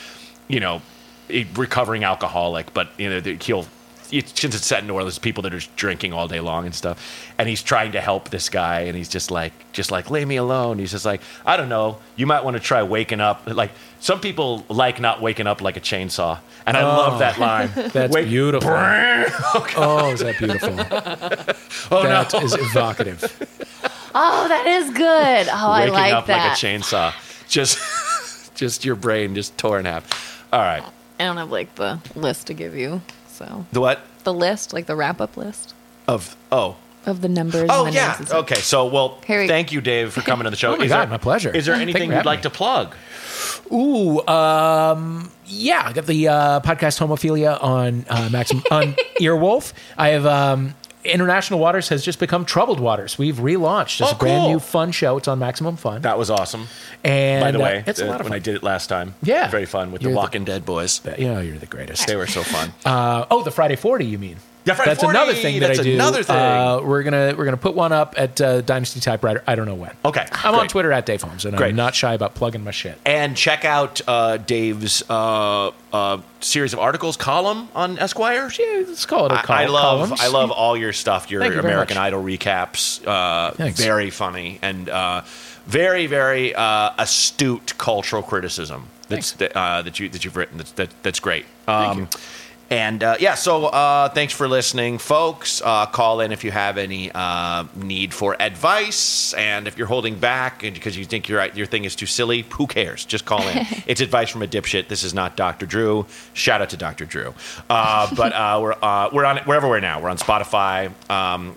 you know, a recovering alcoholic, but you know that he'll. It's, since it's set in New Orleans, people that are just drinking all day long and stuff, and he's trying to help this guy, and he's just like, just like, leave me alone. He's just like, I don't know, you might want to try waking up. Like some people like not waking up like a chainsaw, and I love that oh. line. That's Wake- beautiful. oh, Oh, is that beautiful? Oh, That no. is evocative. oh that is good oh i like it. waking like up that like a chainsaw. Just, just your brain just tore in half. All right. i don't have like the list to give you so The what? the list like the wrap-up list Of oh. of the numbers Oh and the yeah. names. Okay. So well, Here we- thank you, Dave, for coming to the show. Oh my Is God, there- my pleasure. Is there anything you'd like me. to plug? Ooh, um, yeah, I got the uh, podcast Homophilia on uh, Maxim on Earwolf. I have um, International Waters has just become Troubled Waters. We've relaunched. It's Oh, a brand cool. new fun show. It's on Maximum Fun. That was awesome. and By the uh, way, it's a uh, lot of when fun. I did it last time. Yeah. Very fun with You're the the- Walking Dead boys. you know, you're the greatest. They were so fun. Uh, oh, the Friday Forty, you mean? Yeah, Friday that's 40, another thing that that's I do. another thing. Uh, we're gonna we're gonna put one up at uh, Dynasty Typewriter. I don't know when. Okay, I'm on. Twitter at Dave Holmes, and Great. I'm not shy about plugging my shit. and check out uh, Dave's uh, uh, series of articles column on Esquire. Yeah, let's call it a I, col- I love columns. I love all your stuff. Your you American. Idol recaps, uh, very funny and uh, very very uh, astute cultural criticism. That's that, uh, that you that you've written. That's that, that's great. Um, you. And uh, yeah, so uh, thanks for listening, folks. Uh, call in if you have any uh, need for advice, and if you're holding back and because you think your your thing is too silly, who cares? Just call in. it's advice from a dipshit. This is not Dr. Drew. Shout out to Dr. Drew. Uh, but uh, we're uh, we're on wherever we're now. We're on Spotify. Um,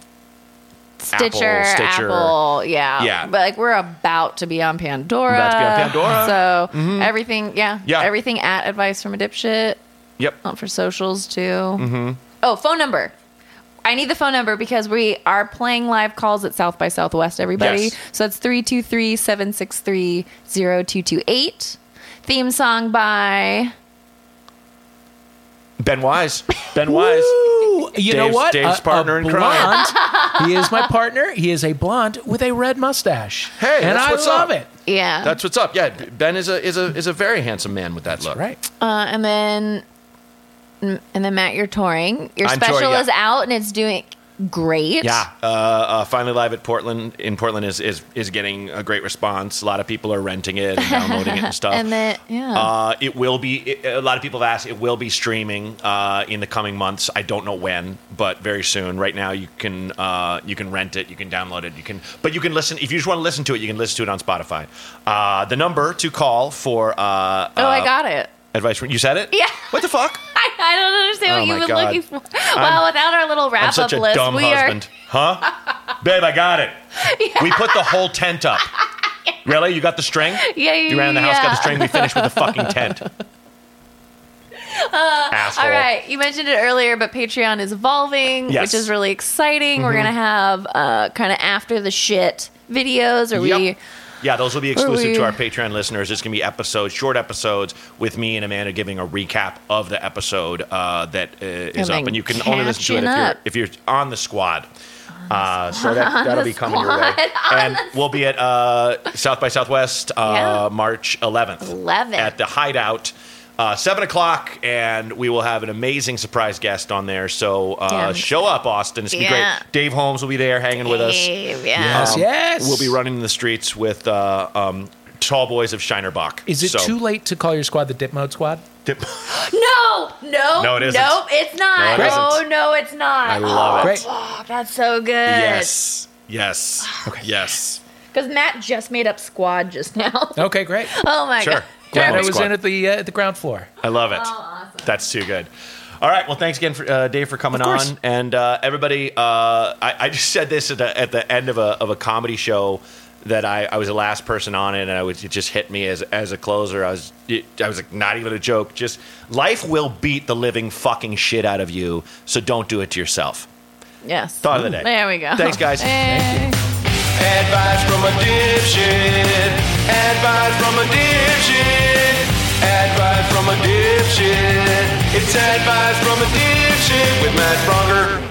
Stitcher, Apple, Stitcher. Apple, yeah, Yeah. But like we're about to be on Pandora. About to be on Pandora. Mm-hmm. So everything, yeah, Yeah. everything at advice from a dipshit. Yep. On for socials too. Mm-hmm. Oh, phone number. I need the phone number because we are playing live calls at South by Southwest, everybody. Yes. So it's 323 763 0228. Theme song by. Ben Wise. Ben Wise. Ooh, you know Dave's- what? Dave's A- partner a in crime. he is my partner. He is a blonde with a red mustache. Hey, and that's I what's love up. it. Yeah. That's what's up. Yeah, Ben is a is a is a very handsome man with that look. Right. Uh, and then, and then Matt, you're touring. Your I'm special touring, yeah. is out, and it's doing great. Yeah, uh, uh, finally live at Portland in Portland is, is is getting a great response. A lot of people are renting it and downloading it and stuff. And then yeah. Uh, it will be. It, a lot of people have asked. It will be streaming uh, in the coming months. I don't know when, but very soon. Right now, you can uh, you can rent it. You can download it. You can, but you can listen. If you just want to listen to it, you can listen to it on Spotify. Uh, the number to call for. Uh, oh, I got it. Advice. from You said it. Yeah. What the fuck? I, I don't understand Oh what my you've been God. looking for. well, without our little wrap I'm up such a list, dumb we husband. Huh? Babe, I got it. We put the whole tent up. Really? You got the string? Yeah, You ran the house, got yeah. the string. We finished with the fucking tent. Asshole. All right, you mentioned it earlier, but Patreon is evolving, Yes. which is really exciting. We're gonna have uh, kind of after the shit videos, or we Yep. Yeah, those will be exclusive we- to our Patreon listeners. It's going to be episodes, short episodes, with me and Amanda giving a recap of the episode uh, that uh, is And up, and you can only listen to it if you're if you're on the squad. Uh, so that, that'll be coming your way, and we'll be at uh, South by Southwest uh, Yeah. March 11th 11th. at the Hideout. Uh, seven o'clock, and we will have an amazing surprise guest on there. So uh, show up, Austin. It's gonna be great. Dave Holmes will be there, hanging with us. Dave, yeah. Yes, Um, yes. We'll be running in the streets with uh, um, tall boys of Shiner Bock. Is it So- too late to call your squad the Dip Mode Squad? Dip- No, no, No, it isn't. Nope, it's not. No, it oh isn't. no, it's not. I love it. Great. Oh, that's so good. Yes. Yes. Yes. Because Matt just made up squad just now. Okay, great. oh my Sure. god. Glad I was Squad. in at the uh, at the ground floor. I love it. Oh, That's too good. All right. Well, thanks again, for, uh, Dave, for coming on. And uh, everybody, uh, I, I just said this at the, at the end of a, of a comedy show that I, I was the last person on it, and I was, it just hit me as, as a closer. I was it, I was like, not even a joke. Just life will beat the living fucking shit out of you, so don't do it to yourself. Yes. Thought of the day. There we go. Thanks, guys. Hey. Advice from a dipshit. Advice from a dipshit. Advice from a dipshit. It's advice from a dipshit with Matt Braunger.